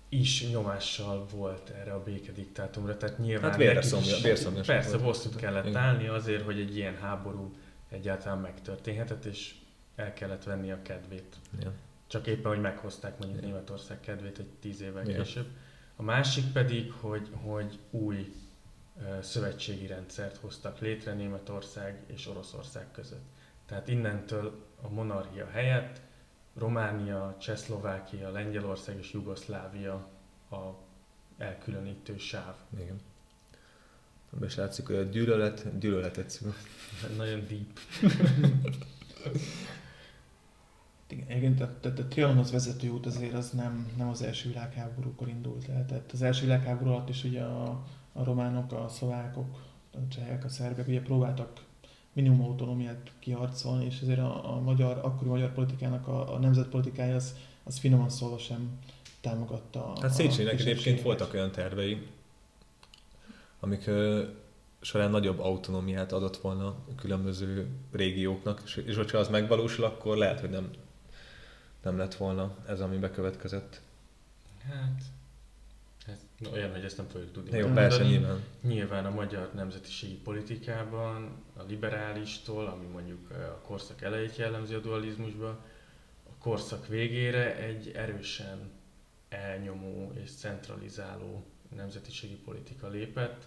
is nyomással volt erre a békediktátumra, tehát nyilván hát vérszomja, vérszomja persze bosszút kellett Igen. állni azért, hogy egy ilyen háború egyáltalán megtörténhetett, és el kellett venni a kedvét. Ja. Csak éppen, hogy meghozták mondjuk. Németország kedvét egy tíz évvel ja. később. A másik pedig, hogy, hogy új szövetségi rendszert hoztak létre Németország és Oroszország között. Tehát innentől a monarchia helyett Románia, Csehszlovákia, Lengyelország és Jugoszlávia a elkülönítő sáv. Igen. És látszik, hogy a gyűlölet, gyűlöletet szül. Nagyon deep. <laughs> Igen, igen tehát, tehát a Trianonhoz vezető út azért az nem, nem az első világháborúkor indult el. Tehát az első világháború alatt is ugye a, a románok, a szlovákok, a csehek, a szerbek ugye próbáltak minimum autonómiát kiharcolni, és ezért a, a magyar, akkori magyar politikának a, a nemzetpolitikája az, az finoman szólva sem támogatta. Hát Széchenyinek egyébként voltak olyan tervei, amik ö, során nagyobb autonómiát adott volna a különböző régióknak, és, és hogyha az megvalósul, akkor lehet, hogy nem, nem lett volna ez, ami bekövetkezett. Hát, ez olyan, hogy ezt nem fogjuk tudni. Jó, persze, nyilván. Nyilván a magyar nemzetiségi politikában, a liberálistól, ami mondjuk a korszak elejét jellemzi a dualizmusba, a korszak végére egy erősen elnyomó és centralizáló nemzetiségi politika lépett,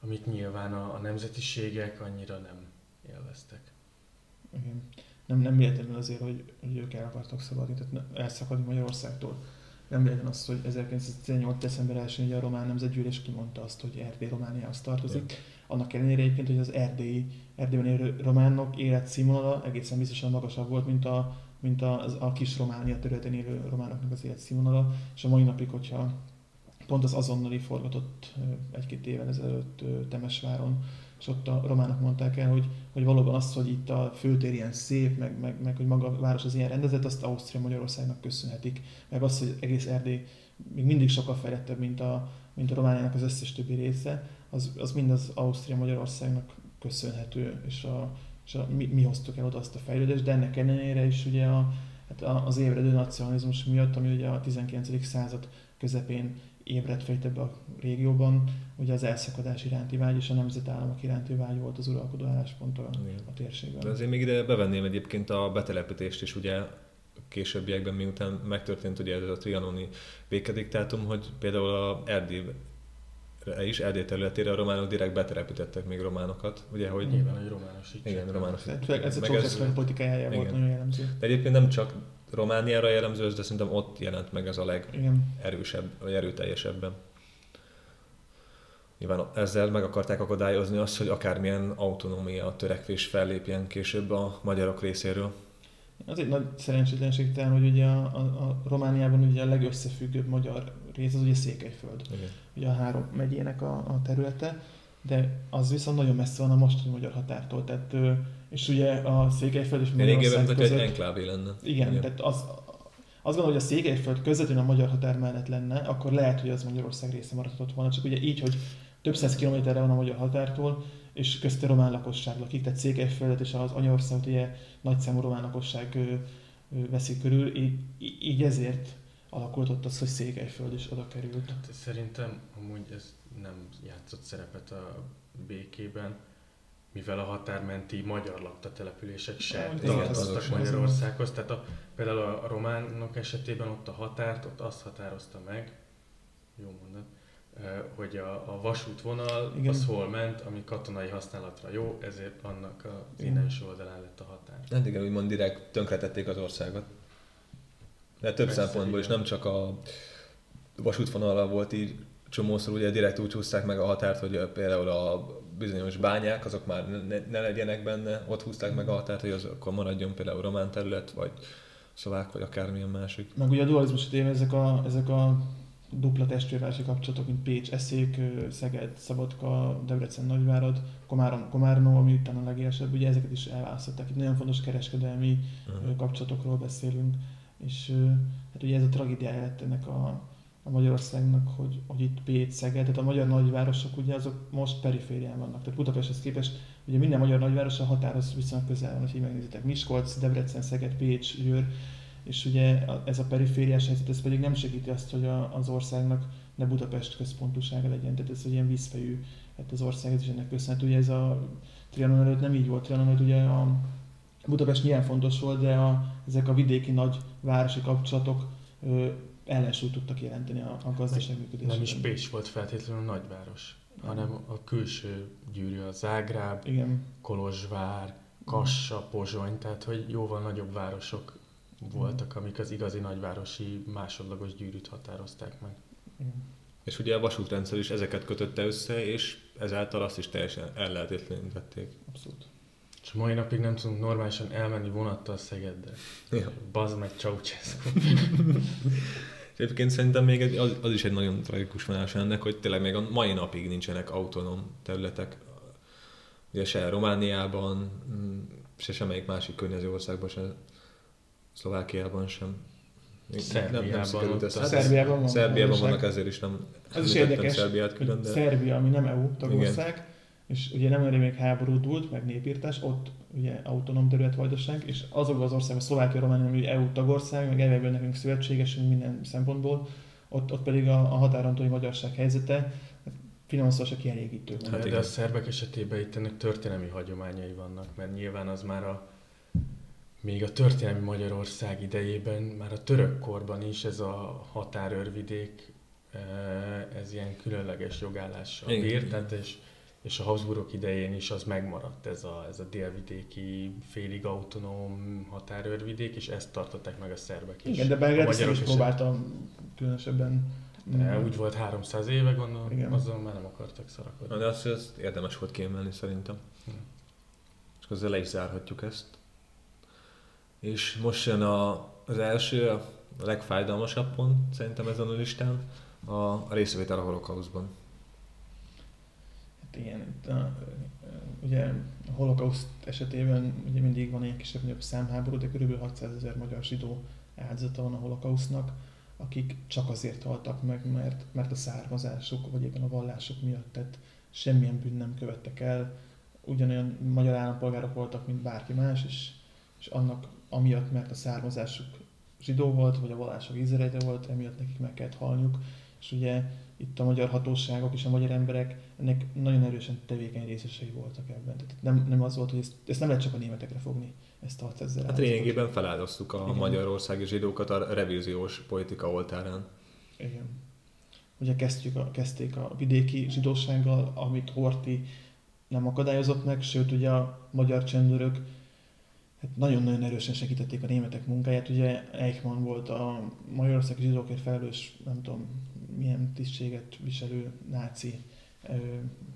amit nyilván a, a nemzetiségek annyira nem élveztek. Igen. Nem, nem véletlenül azért, hogy, hogy ők el akartak szabadni, tehát elszakadni Magyarországtól nem véletlen az, hogy 1918. december 1 a román nemzetgyűlés kimondta azt, hogy Erdély Romániához tartozik. Igen. Annak ellenére egyébként, hogy az erdélyi, Erdélyben élő románok életszínvonala egészen biztosan magasabb volt, mint a, mint a, a kis Románia területen élő románoknak az életszínvonala, és a mai napig, hogyha pont az azonnali forgatott egy-két évvel ezelőtt Temesváron és ott a románok mondták el, hogy, hogy valóban az, hogy itt a főtér ilyen szép, meg, meg, meg hogy maga a város az ilyen rendezett, azt Ausztria Magyarországnak köszönhetik. Meg az, hogy egész Erdély még mindig sokkal fejlettebb, mint a, mint a Romániának az összes többi része, az, az mind az Ausztria Magyarországnak köszönhető, és, a, és a, mi, mi hoztuk el oda azt a fejlődést, de ennek ellenére is ugye a, hát az ébredő nacionalizmus miatt, ami ugye a 19. század közepén ébredt fel ebbe a régióban, ugye az elszakadás iránti vágy és a nemzetállamok iránti vágy volt az uralkodó álláspont a, a térségben. De azért még ide bevenném egyébként a betelepítést is, ugye későbbiekben, miután megtörtént ugye ez a trianoni békediktátum, hogy például a Erdély is, Erdély területére a románok direkt betelepítettek még románokat, ugye, hogy... Nyilván, hogy románus Igen, románus. Ez a Ceausescu politikája volt nagyon jellemző. De egyébként nem csak Romániára jellemző, de szerintem ott jelent meg ez a legerősebb, vagy erőteljesebben. Nyilván ezzel meg akarták akadályozni azt, hogy akármilyen autonómia törekvés fellépjen később a magyarok részéről. Az egy nagy szerencsétlenség talán, hogy ugye a, a, a Romániában ugye a legösszefüggőbb magyar rész az ugye Székelyföld. Igen. Ugye a három megyének a, a területe, de az viszont nagyon messze van a mostani magyar határtól. Tehát és ugye a Székelyföld és Magyarország között... között... egy enklávé lenne. Igen, igen. tehát az, azt gondolom, hogy a Székelyföld közvetlenül a magyar határ mellett lenne, akkor lehet, hogy az Magyarország része maradhatott volna. Csak ugye így, hogy több száz kilométerre van a magyar határtól, és közte román lakosság lakik, tehát Székelyföldet és az anyaországot ugye nagyszámú román lakosság veszi körül, így, így ezért alakult ott az, hogy Székelyföld is oda került. Hát szerintem amúgy ez nem játszott szerepet a békében mivel a határmenti magyar lakta települések se tartoztak Magyarországhoz. Tehát a, például a románok esetében ott a határt, ott azt határozta meg, jó mondat, hogy a, a vasútvonal Igen. az hol ment, ami katonai használatra jó, ezért annak az innenső oldalán lett a határ. Hát igen, úgymond direkt tönkretették az országot. De több Persze, szempontból is, nem csak a vasútvonalra volt így csomószor ugye direkt úgy húzták meg a határt, hogy például a bizonyos bányák, azok már ne, ne legyenek benne, ott húzták meg a határt, hogy az akkor maradjon például román terület, vagy szlovák, vagy akármilyen másik. Meg ugye a dualizmus idején ezek a, ezek a dupla testvérvárosi kapcsolatok, mint Pécs, Eszék, Szeged, Szabadka, Debrecen, Nagyvárad, Komárom, Komárnó, ami utána a legélesebb, ugye ezeket is elválasztották. Itt nagyon fontos kereskedelmi uh-huh. kapcsolatokról beszélünk, és hát ugye ez a tragédiája lett ennek a, a Magyarországnak, hogy, hogy itt Pécs, Szeged, tehát a magyar nagyvárosok ugye azok most periférián vannak. Tehát Budapesthez képest ugye minden magyar nagyváros a határhoz viszonylag közel van, hogy megnézitek. Miskolc, Debrecen, Szeged, Pécs, Győr, és ugye ez a perifériás helyzet, ez pedig nem segíti azt, hogy a, az országnak ne Budapest központúsága legyen, tehát ez egy ilyen vízfejű, hát az ország ez is ennek köszönhető. Ugye ez a Trianon előtt nem így volt, Trianon előtt ugye a Budapest milyen fontos volt, de a, ezek a vidéki nagy városi kapcsolatok ellensúlyt tudtak jelenteni a, a gazdaság működésében. Nem is Pécs volt feltétlenül nagyváros, hanem a külső gyűrű, a Zágráb, Igen. Kolozsvár, Kassa, Pozsony, tehát hogy jóval nagyobb városok voltak, amik az igazi nagyvárosi másodlagos gyűrűt határozták meg. Igen. És ugye a vasútrendszer is ezeket kötötte össze, és ezáltal azt is teljesen ellehetetlenítették. Abszolút. És mai napig nem tudunk normálisan elmenni vonattal Szegedre. Ja. Bazd meg Ceausescu. <laughs> Egyébként szerintem még egy, az, az, is egy nagyon tragikus vonás ennek, hogy tényleg még a mai napig nincsenek autonóm területek. Ugye se Romániában, mm, se semmelyik másik környező országban, se Szlovákiában sem. Szerbiában, nem, nem hát, Szerbiában, van Szerbiában vannak, ezért is nem Ez is érdekes, Szerbiát külön, de... Szerbia, ami nem EU tagország, Igen. És ugye nem még háború dúlt, meg népírtás, ott ugye autonóm területvajdaság, és azok az országok, Szlovákia, Románia, ami EU tagország, meg elvégben nekünk szövetségesünk minden szempontból, ott, ott pedig a, a határon túli magyarság helyzete se kielégítő. Hát de a szerbek esetében itt ennek történelmi hagyományai vannak, mert nyilván az már a még a történelmi Magyarország idejében, már a török korban is ez a határőrvidék, eh, ez ilyen különleges jogállással bírt, tehát és, és a Habsburgok idején is az megmaradt ez a, ez a délvidéki félig autonóm határőrvidék, és ezt tartották meg a szerbek is. Igen, de Belgrád is próbáltam különösebben de úgy volt 300 éve, gondolom, Igen. azzal már nem akartak szarakodni. De azt, azt érdemes volt kiemelni szerintem. Hm. És ezzel le is zárhatjuk ezt. És most jön a, az első, a legfájdalmasabb pont szerintem ezen a listán, a részvétel a holokauszban. Igen, itt ugye a holokauszt esetében ugye mindig van egy kisebb-nagyobb számháború, de kb. 600 ezer magyar zsidó áldozata van a holokausznak, akik csak azért haltak meg, mert, mert a származásuk, vagy éppen a vallásuk miatt, tehát semmilyen bűn nem követtek el, ugyanolyan magyar állampolgárok voltak, mint bárki más, és, és annak amiatt, mert a származásuk zsidó volt, vagy a vallások izraelite volt, emiatt nekik meg kellett halniuk. És ugye itt a magyar hatóságok és a magyar emberek ennek nagyon erősen tevékeny részesei voltak ebben. Tehát nem, nem az volt, hogy ezt, ezt nem lehet csak a németekre fogni, ezt a 600 ezer. Hát lényegében feláldoztuk a Igen. magyarországi zsidókat a revíziós politika oltárán. Igen. Ugye kezdjük a, kezdték a vidéki zsidósággal, amit Horti nem akadályozott meg, sőt ugye a magyar csendőrök hát nagyon-nagyon erősen segítették a németek munkáját. Ugye Eichmann volt a Magyarországi zsidókért felelős, nem tudom, milyen tisztséget viselő náci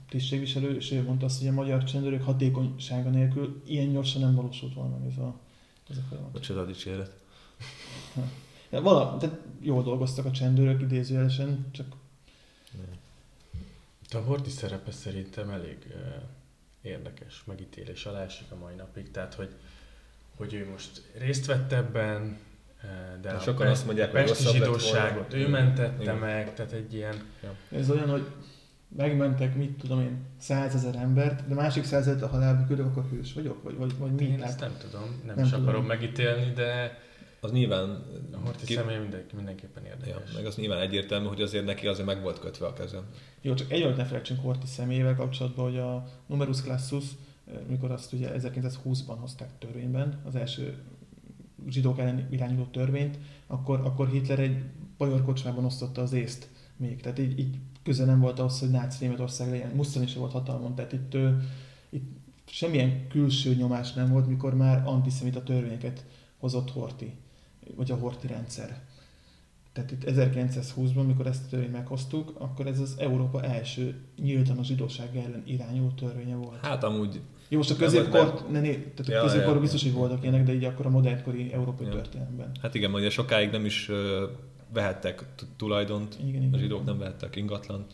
tisztségviselő, és ő mondta azt, hogy a magyar csendőrök hatékonysága nélkül ilyen gyorsan nem valósult volna meg ez a, ez a folyamat. Micsoda dicséret. Ja, vala, tehát jól dolgoztak a csendőrök idézőjelesen, csak... De a Horti szerepe szerintem elég érdekes, megítélés alá esik a mai napig, tehát hogy hogy ő most részt vett ebben, de a sokan azt mondják, hogy pesti zsidóságot ő mentette Igen. meg, tehát egy ilyen... Ja. Ez olyan, hogy megmentek, mit tudom én, százezer embert, de másik százezer a halálba küldök, akkor hős vagyok, vagy, vagy, vagy mi? Én ezt nem tudom, nem, nem is tudom. akarom megítélni, de az nyilván... A Horti ki... személy mindenki, mindenképpen érdekes. Ja, meg az nyilván egyértelmű, hogy azért neki azért meg volt kötve a kezem. Jó, csak egy ne felejtsünk Horti személyével kapcsolatban, hogy a numerus clausus mikor azt ugye 1920-ban hozták törvényben, az első zsidók ellen irányuló törvényt, akkor, akkor Hitler egy bajor kocsmában osztotta az észt még. Tehát így, így köze nem volt az, hogy náci Németország legyen. Musztani is volt hatalmon, tehát itt, itt semmilyen külső nyomás nem volt, mikor már antiszemita törvényeket hozott Horti, vagy a Horti rendszer. Tehát itt 1920-ban, mikor ezt a törvényt meghoztuk, akkor ez az Európa első nyíltan a zsidóság ellen irányuló törvénye volt. Hát amúgy jó, most a középkor, ne, ne, tehát ja, a középkor ja. biztos, hogy voltak ilyenek, de így akkor a modernkori európai ja. történelemben. Hát igen, ugye sokáig nem is vehettek tulajdont, igen, igen, a zsidók nem vehettek ingatlant,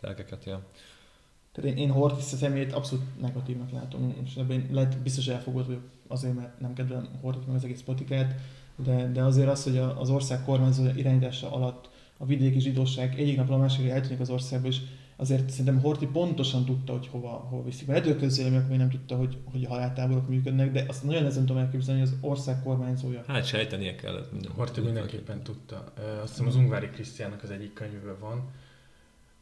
telkeket, ja. Tehát én, én Hortis személyét abszolút negatívnak látom, és ebben lehet biztos elfogult vagyok azért, mert nem kedvelem Hortit meg az egész politikáját, de, de azért az, hogy az ország kormányzó irányítása alatt a vidéki zsidóság egyik napról a másikra eltűnik az országba, és azért szerintem Horti pontosan tudta, hogy hova, hova viszik. Mert ettől közélemek még nem tudta, hogy, hogy a haláltáborok működnek, de azt nagyon nehezen tudom elképzelni, hogy az ország kormányzója. Hát sejtenie kellett minden. Horti mindenképpen tudta. Azt hiszem az Ungvári Krisztiának az egyik könyvben van,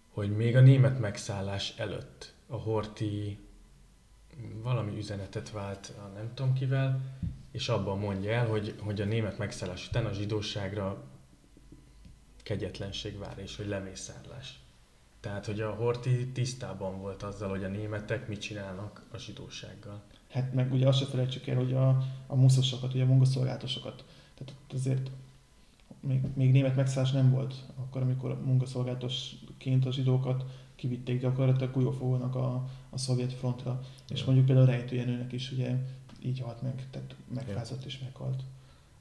hogy még a német megszállás előtt a Horti valami üzenetet vált, nem tudom kivel, és abban mondja el, hogy, hogy a német megszállás után a zsidóságra kegyetlenség vár, és hogy lemészárlás. Tehát, hogy a Horti tisztában volt azzal, hogy a németek mit csinálnak a zsidósággal. Hát meg ugye azt se felejtsük el, hogy a, a muszosokat, ugye a munkaszolgálatosokat, tehát azért még, még német megszállás nem volt, akkor amikor munkaszolgálatosként a zsidókat kivitték gyakorlatilag újófogónak a, a szovjet frontra. Ja. És mondjuk például a rejtőjenőnek is ugye így halt meg, tehát megfázott és meghalt.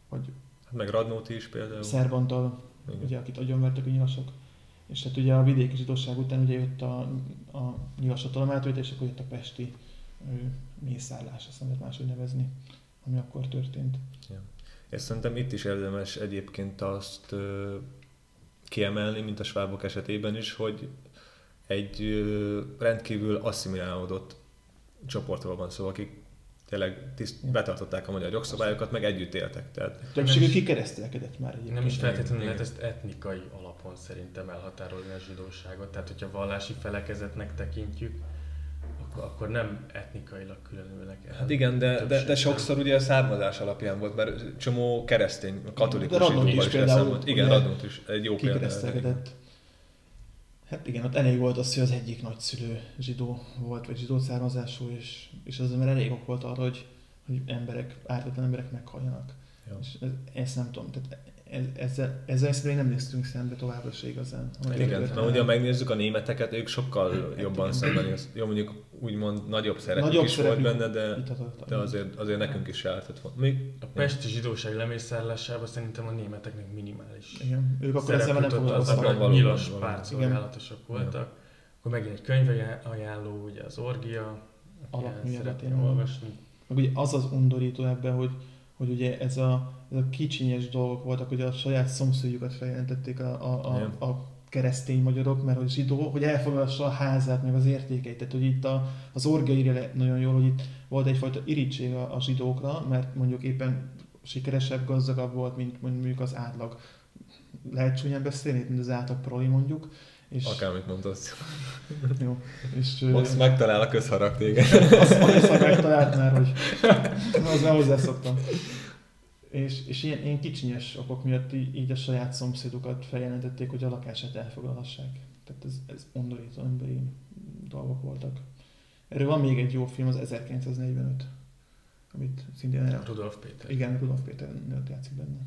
Vagy meg Radnóti is például. Szerbantal, ugye, akit agyonvertek a nyilasok. És tehát ugye a vidéki zsidóság után ugye jött a, a nyilashatalom átvétel, és akkor jött a pesti ő, mészállás, azt nem lehet máshogy nevezni, ami akkor történt. Ja. És szerintem itt is érdemes egyébként azt ö, kiemelni, mint a svábok esetében is, hogy egy ö, rendkívül asszimilálódott csoportról van szó, akik tényleg tiszt, betartották a magyar jogszabályokat, meg együtt éltek. Tehát Többségük kikeresztelkedett már egyébként. Nem is feltétlenül lehet ezt etnikai alapon szerintem elhatárolni a zsidóságot. Tehát, hogyha vallási felekezetnek tekintjük, akkor, akkor nem etnikailag különülnek el. Hát igen, de, de, de sokszor ugye a származás alapján volt, mert csomó keresztény, katolikus zsidó is, is például. Igen, Radnót is egy jó példa. Hát igen, ott elég volt az, hogy az egyik nagyszülő zsidó volt, vagy zsidó származású, és, és az ember elég ok volt arra, hogy, hogy emberek, ártatlan emberek meghalljanak. Ja. És ez, ezt nem tudom, tehát ezzel, ezzel szerintem nem néztünk szembe továbbra se igazán. Igen, mert ugye ha megnézzük a németeket, ők sokkal hát jobban szemben Jó, mondjuk úgymond nagyobb szerepük nagyobb is volt benne, de, de azért, azért nekünk is lehetett volna. Mi? A pesti zsidóság lemészállásában szerintem a németeknek minimális Igen, ők akkor ezzel nem foglalkoztak. Nyilas pártszolgálatosok voltak. Akkor megint egy könyv ajánló, ugye az Orgia, Alapműveletén olvasni. Meg ugye az az undorító ebben, hogy hogy ugye ez a, ez a kicsinyes dolgok voltak, hogy a saját szomszédjukat feljelentették a, a, a, a keresztény magyarok, mert hogy zsidó, hogy elfoglalassa a házát, meg az értékeit. Tehát, hogy itt a, az orgia írja nagyon jól, hogy itt volt egyfajta irítség a, a zsidókra, mert mondjuk éppen sikeresebb, gazdagabb volt, mint mondjuk az átlag. Lehet csúnyán beszélni, mint az átlag proli mondjuk. És... Akármit mondasz. <laughs> Jó. És, Max megtalál a közharag téged. Azt, azt megtalált már, hogy <laughs> az már hozzászoktam. És, és ilyen, ilyen kicsinyes okok miatt így, így a saját szomszédokat feljelentették, hogy a lakását elfoglalhassák. Tehát ez, ez undorító emberi dolgok voltak. Erről van még egy jó film, az 1945, amit szintén el... Rudolf Péter. Igen, Rudolf Péter nőtt játszik benne.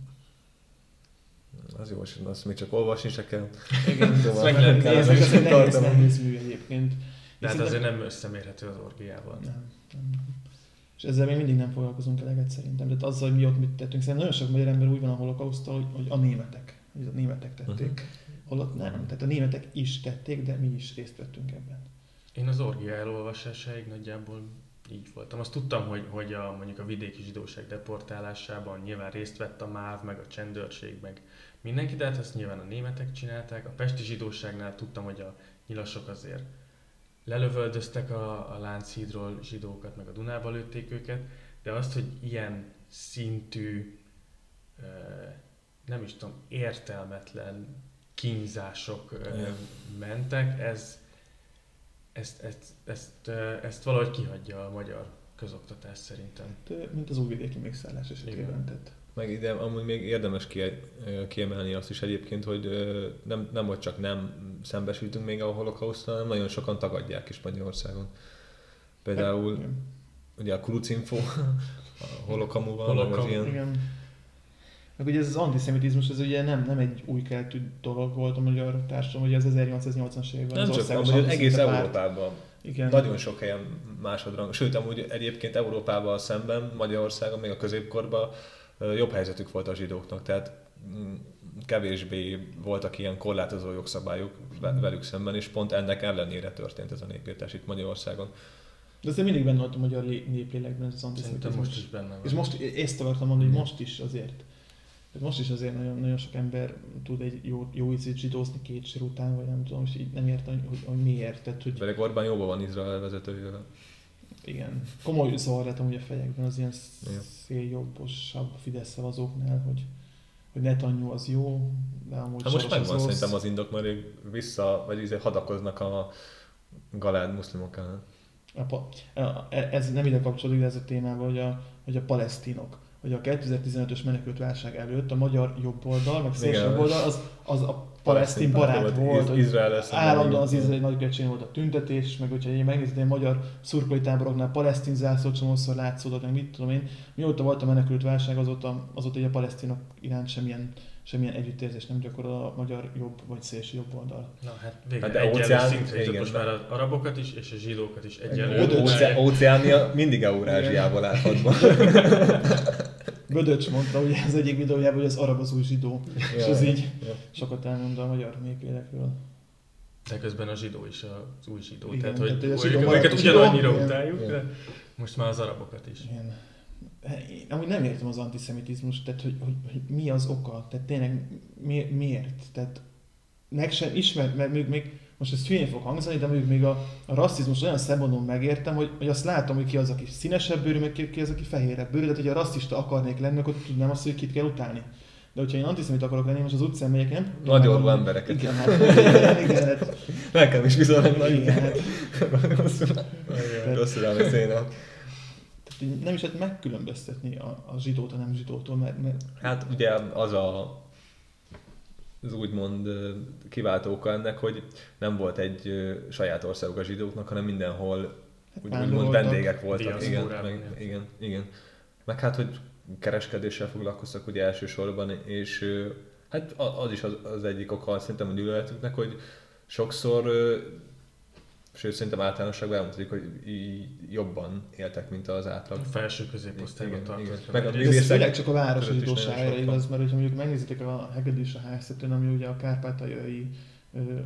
Az jó, azt még csak olvasni se kell. Igen, szóval meg lehet kell. Ez egy nehéz, nehéz mű egyébként. De hát azért nem összemérhető az orgiával. Nem, nem. És ezzel még mindig nem foglalkozunk eleget szerintem. Tehát azzal, hogy mi ott mit tettünk. Szerintem nagyon sok magyar ember úgy van a holokausztal, hogy, hogy a németek. Hogy a németek tették. Uh-huh. Holott nem. Tehát a németek is tették, de mi is részt vettünk ebben. Én az orgia elolvasásáig nagyjából így voltam. Azt tudtam, hogy, hogy a, mondjuk a vidéki zsidóság deportálásában nyilván részt vett a MÁV, meg a csendőrség, meg mindenki, de hát ezt nyilván a németek csinálták. A pesti zsidóságnál tudtam, hogy a nyilasok azért lelövöldöztek a, a Lánchídról zsidókat, meg a Dunába lőtték őket, de azt, hogy ilyen szintű, nem is tudom, értelmetlen kínzások mentek, ez, ezt, ezt, ezt, ezt valahogy kihagyja a magyar közoktatás szerintem. Mint az újvidéki megszállás esetében. Tehát meg ide amúgy még érdemes kiemelni azt is egyébként, hogy nem, nem hogy csak nem szembesültünk még a holokausztal, hanem nagyon sokan tagadják is Magyarországon. Például hát, ugye a Krucinfo, a holokamuval, Holokam, az ilyen... Igen. Meg ugye ez az antiszemitizmus, ez ugye nem, nem egy új keltű dolog volt a magyar társadalom, hogy ez 1880-as években nem az csak, amúgy egész Európában. Igen. Nagyon sok helyen másodrang, sőt amúgy egyébként Európával szemben, Magyarországon, még a középkorban jobb helyzetük volt a zsidóknak. Tehát mm, kevésbé voltak ilyen korlátozó jogszabályok velük szemben, és pont ennek ellenére történt ez a népírtás itt Magyarországon. De azért mindig benne volt a magyar néplélekben ez az antiszemitizmus. most is benne van. És most ezt akartam mondani, hogy most is azért. Most is azért nagyon, nagyon sok ember tud egy jó, jó ízét zsidózni két sor után, vagy nem tudom, és így nem értem, hogy, hogy miért. Tehát, hogy... Pedig Orbán jóban van Izrael vezetőjével. Igen. Komoly zavar amúgy a fejekben az ilyen széljobbosabb Fidesz szavazóknál, hogy, hogy Netanyahu az jó, de amúgy hát most megvan szerintem az indok, mert ők vissza, vagy izé hadakoznak a galád muszlimok ellen. Ez nem ide kapcsolódik, de ez a témában, hogy a, hogy a palesztinok hogy a 2015-ös menekült válság előtt a magyar jobboldal, meg szélső oldal, az, az a palesztin barát volt, Izrael állandóan az izraeli nagykövetségén volt a tüntetés, meg hogyha én megnézed, a magyar szurkolói táboroknál palesztin zászló csomószor látszódott, meg mit tudom én, mióta volt a menekült válság, azóta, azóta egy a palesztinok iránt semmilyen semmilyen együttérzés nem gyakorol a magyar jobb vagy szélső jobb oldal. Na hát végre hát egyenlő szintre most már az arabokat is és a zsidókat is egyenlő. Óceánia mindig Eurázsiából állhatban. Bödöcs mondta ugye az egyik videójában, hogy az arab az új zsidó. Ja, és ez így ja. sokat elmond a magyar népélekről. De közben a zsidó is az új zsidó. Igen, tehát, hogy tehát, hogy őket ugyanannyira utáljuk, de most már az arabokat is. Igen. Én amúgy nem értem az antiszemitizmust, tehát hogy, hogy, hogy mi az oka, tehát tényleg mi, miért? Tehát meg sem ismer, mert még, még most ez hülyén fog hangzani, de mondjuk még a, a rasszizmus olyan szempontból megértem, hogy, hogy azt látom, hogy ki az, aki színesebb bőrű, meg ki, ki az, aki fehérebb bőrű, tehát hogy a rasszista akarnék lenni, akkor tudnám azt, hogy kit kell utálni. De hogyha én antiszemit akarok lenni, most az utcán megyek, nem? Nagy orvú embereket. Igen, hát, igen, igen, hát. Nekem is viszonylag nagy. Igen, hát. Rosszul a szénát nem is lehet megkülönböztetni a, a zsidót a nem zsidótól, mert, mert... Hát ugye az a az úgymond kiváltó oka ennek, hogy nem volt egy saját országuk a zsidóknak, hanem mindenhol hát úgy, úgymond vendégek voltak. Igen, meg, igen, igen. Meg hát, hogy kereskedéssel foglalkoztak ugye elsősorban, és hát az is az, az egyik oka szerintem a gyűlöletüknek, hogy sokszor Sőt, szerintem általánosságban elmondhatjuk, hogy jobban éltek, mint az átlag. A felső középosztályban tartoznak. Meg a ez főleg csak a városi zsidóságra igaz, mert hogyha mondjuk megnézitek a Heged és a Háztetőn, ami ugye a kárpátaljai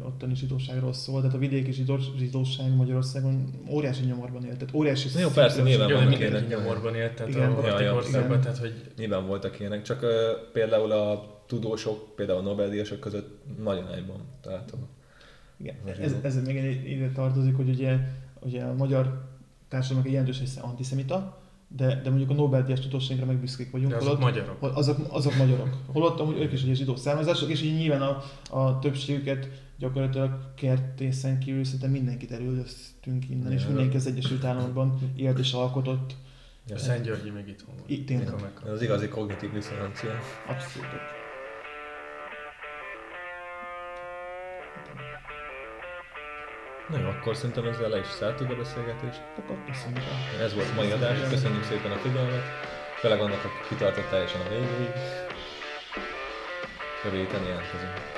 ottani zsidóságról szól, tehát a vidéki zsidóság Magyarországon óriási nyomorban élt, tehát óriási Jó, persze, nyilván vannak ilyenek. nyomorban élt, tehát igen, a ja, ja, országban, tehát hogy... Nyilván voltak ilyenek, csak uh, például a tudósok, például a Nobel-díjasok között nagyon egyben találtam. Igen, ez, ez még ide tartozik, hogy ugye, ugye a magyar társadalomnak egy jelentős része antiszemita, de, de mondjuk a Nobel-díjas tudósságra meg büszkék vagyunk. De azok holott, magyarok. Azok, azok magyarok. Holott amúgy ők is ugye zsidó származások, és így nyilván a, a többségüket gyakorlatilag kertészen kívül szerintem mindenkit elüldöztünk innen, ja, és mindenki az Egyesült Államokban élt és alkotott. Ja, Szent Györgyi még itt van. Itt tényleg. Az igazi kognitív diszonancia. Abszolút. Na jó, akkor szerintem ezzel le is szálltuk a beszélgetést. Akkor köszönjük. Ez volt mai adás, köszönjük szépen a figyelmet. Főleg annak, aki kitartott teljesen a végéig. Jövő héten jelentkezünk.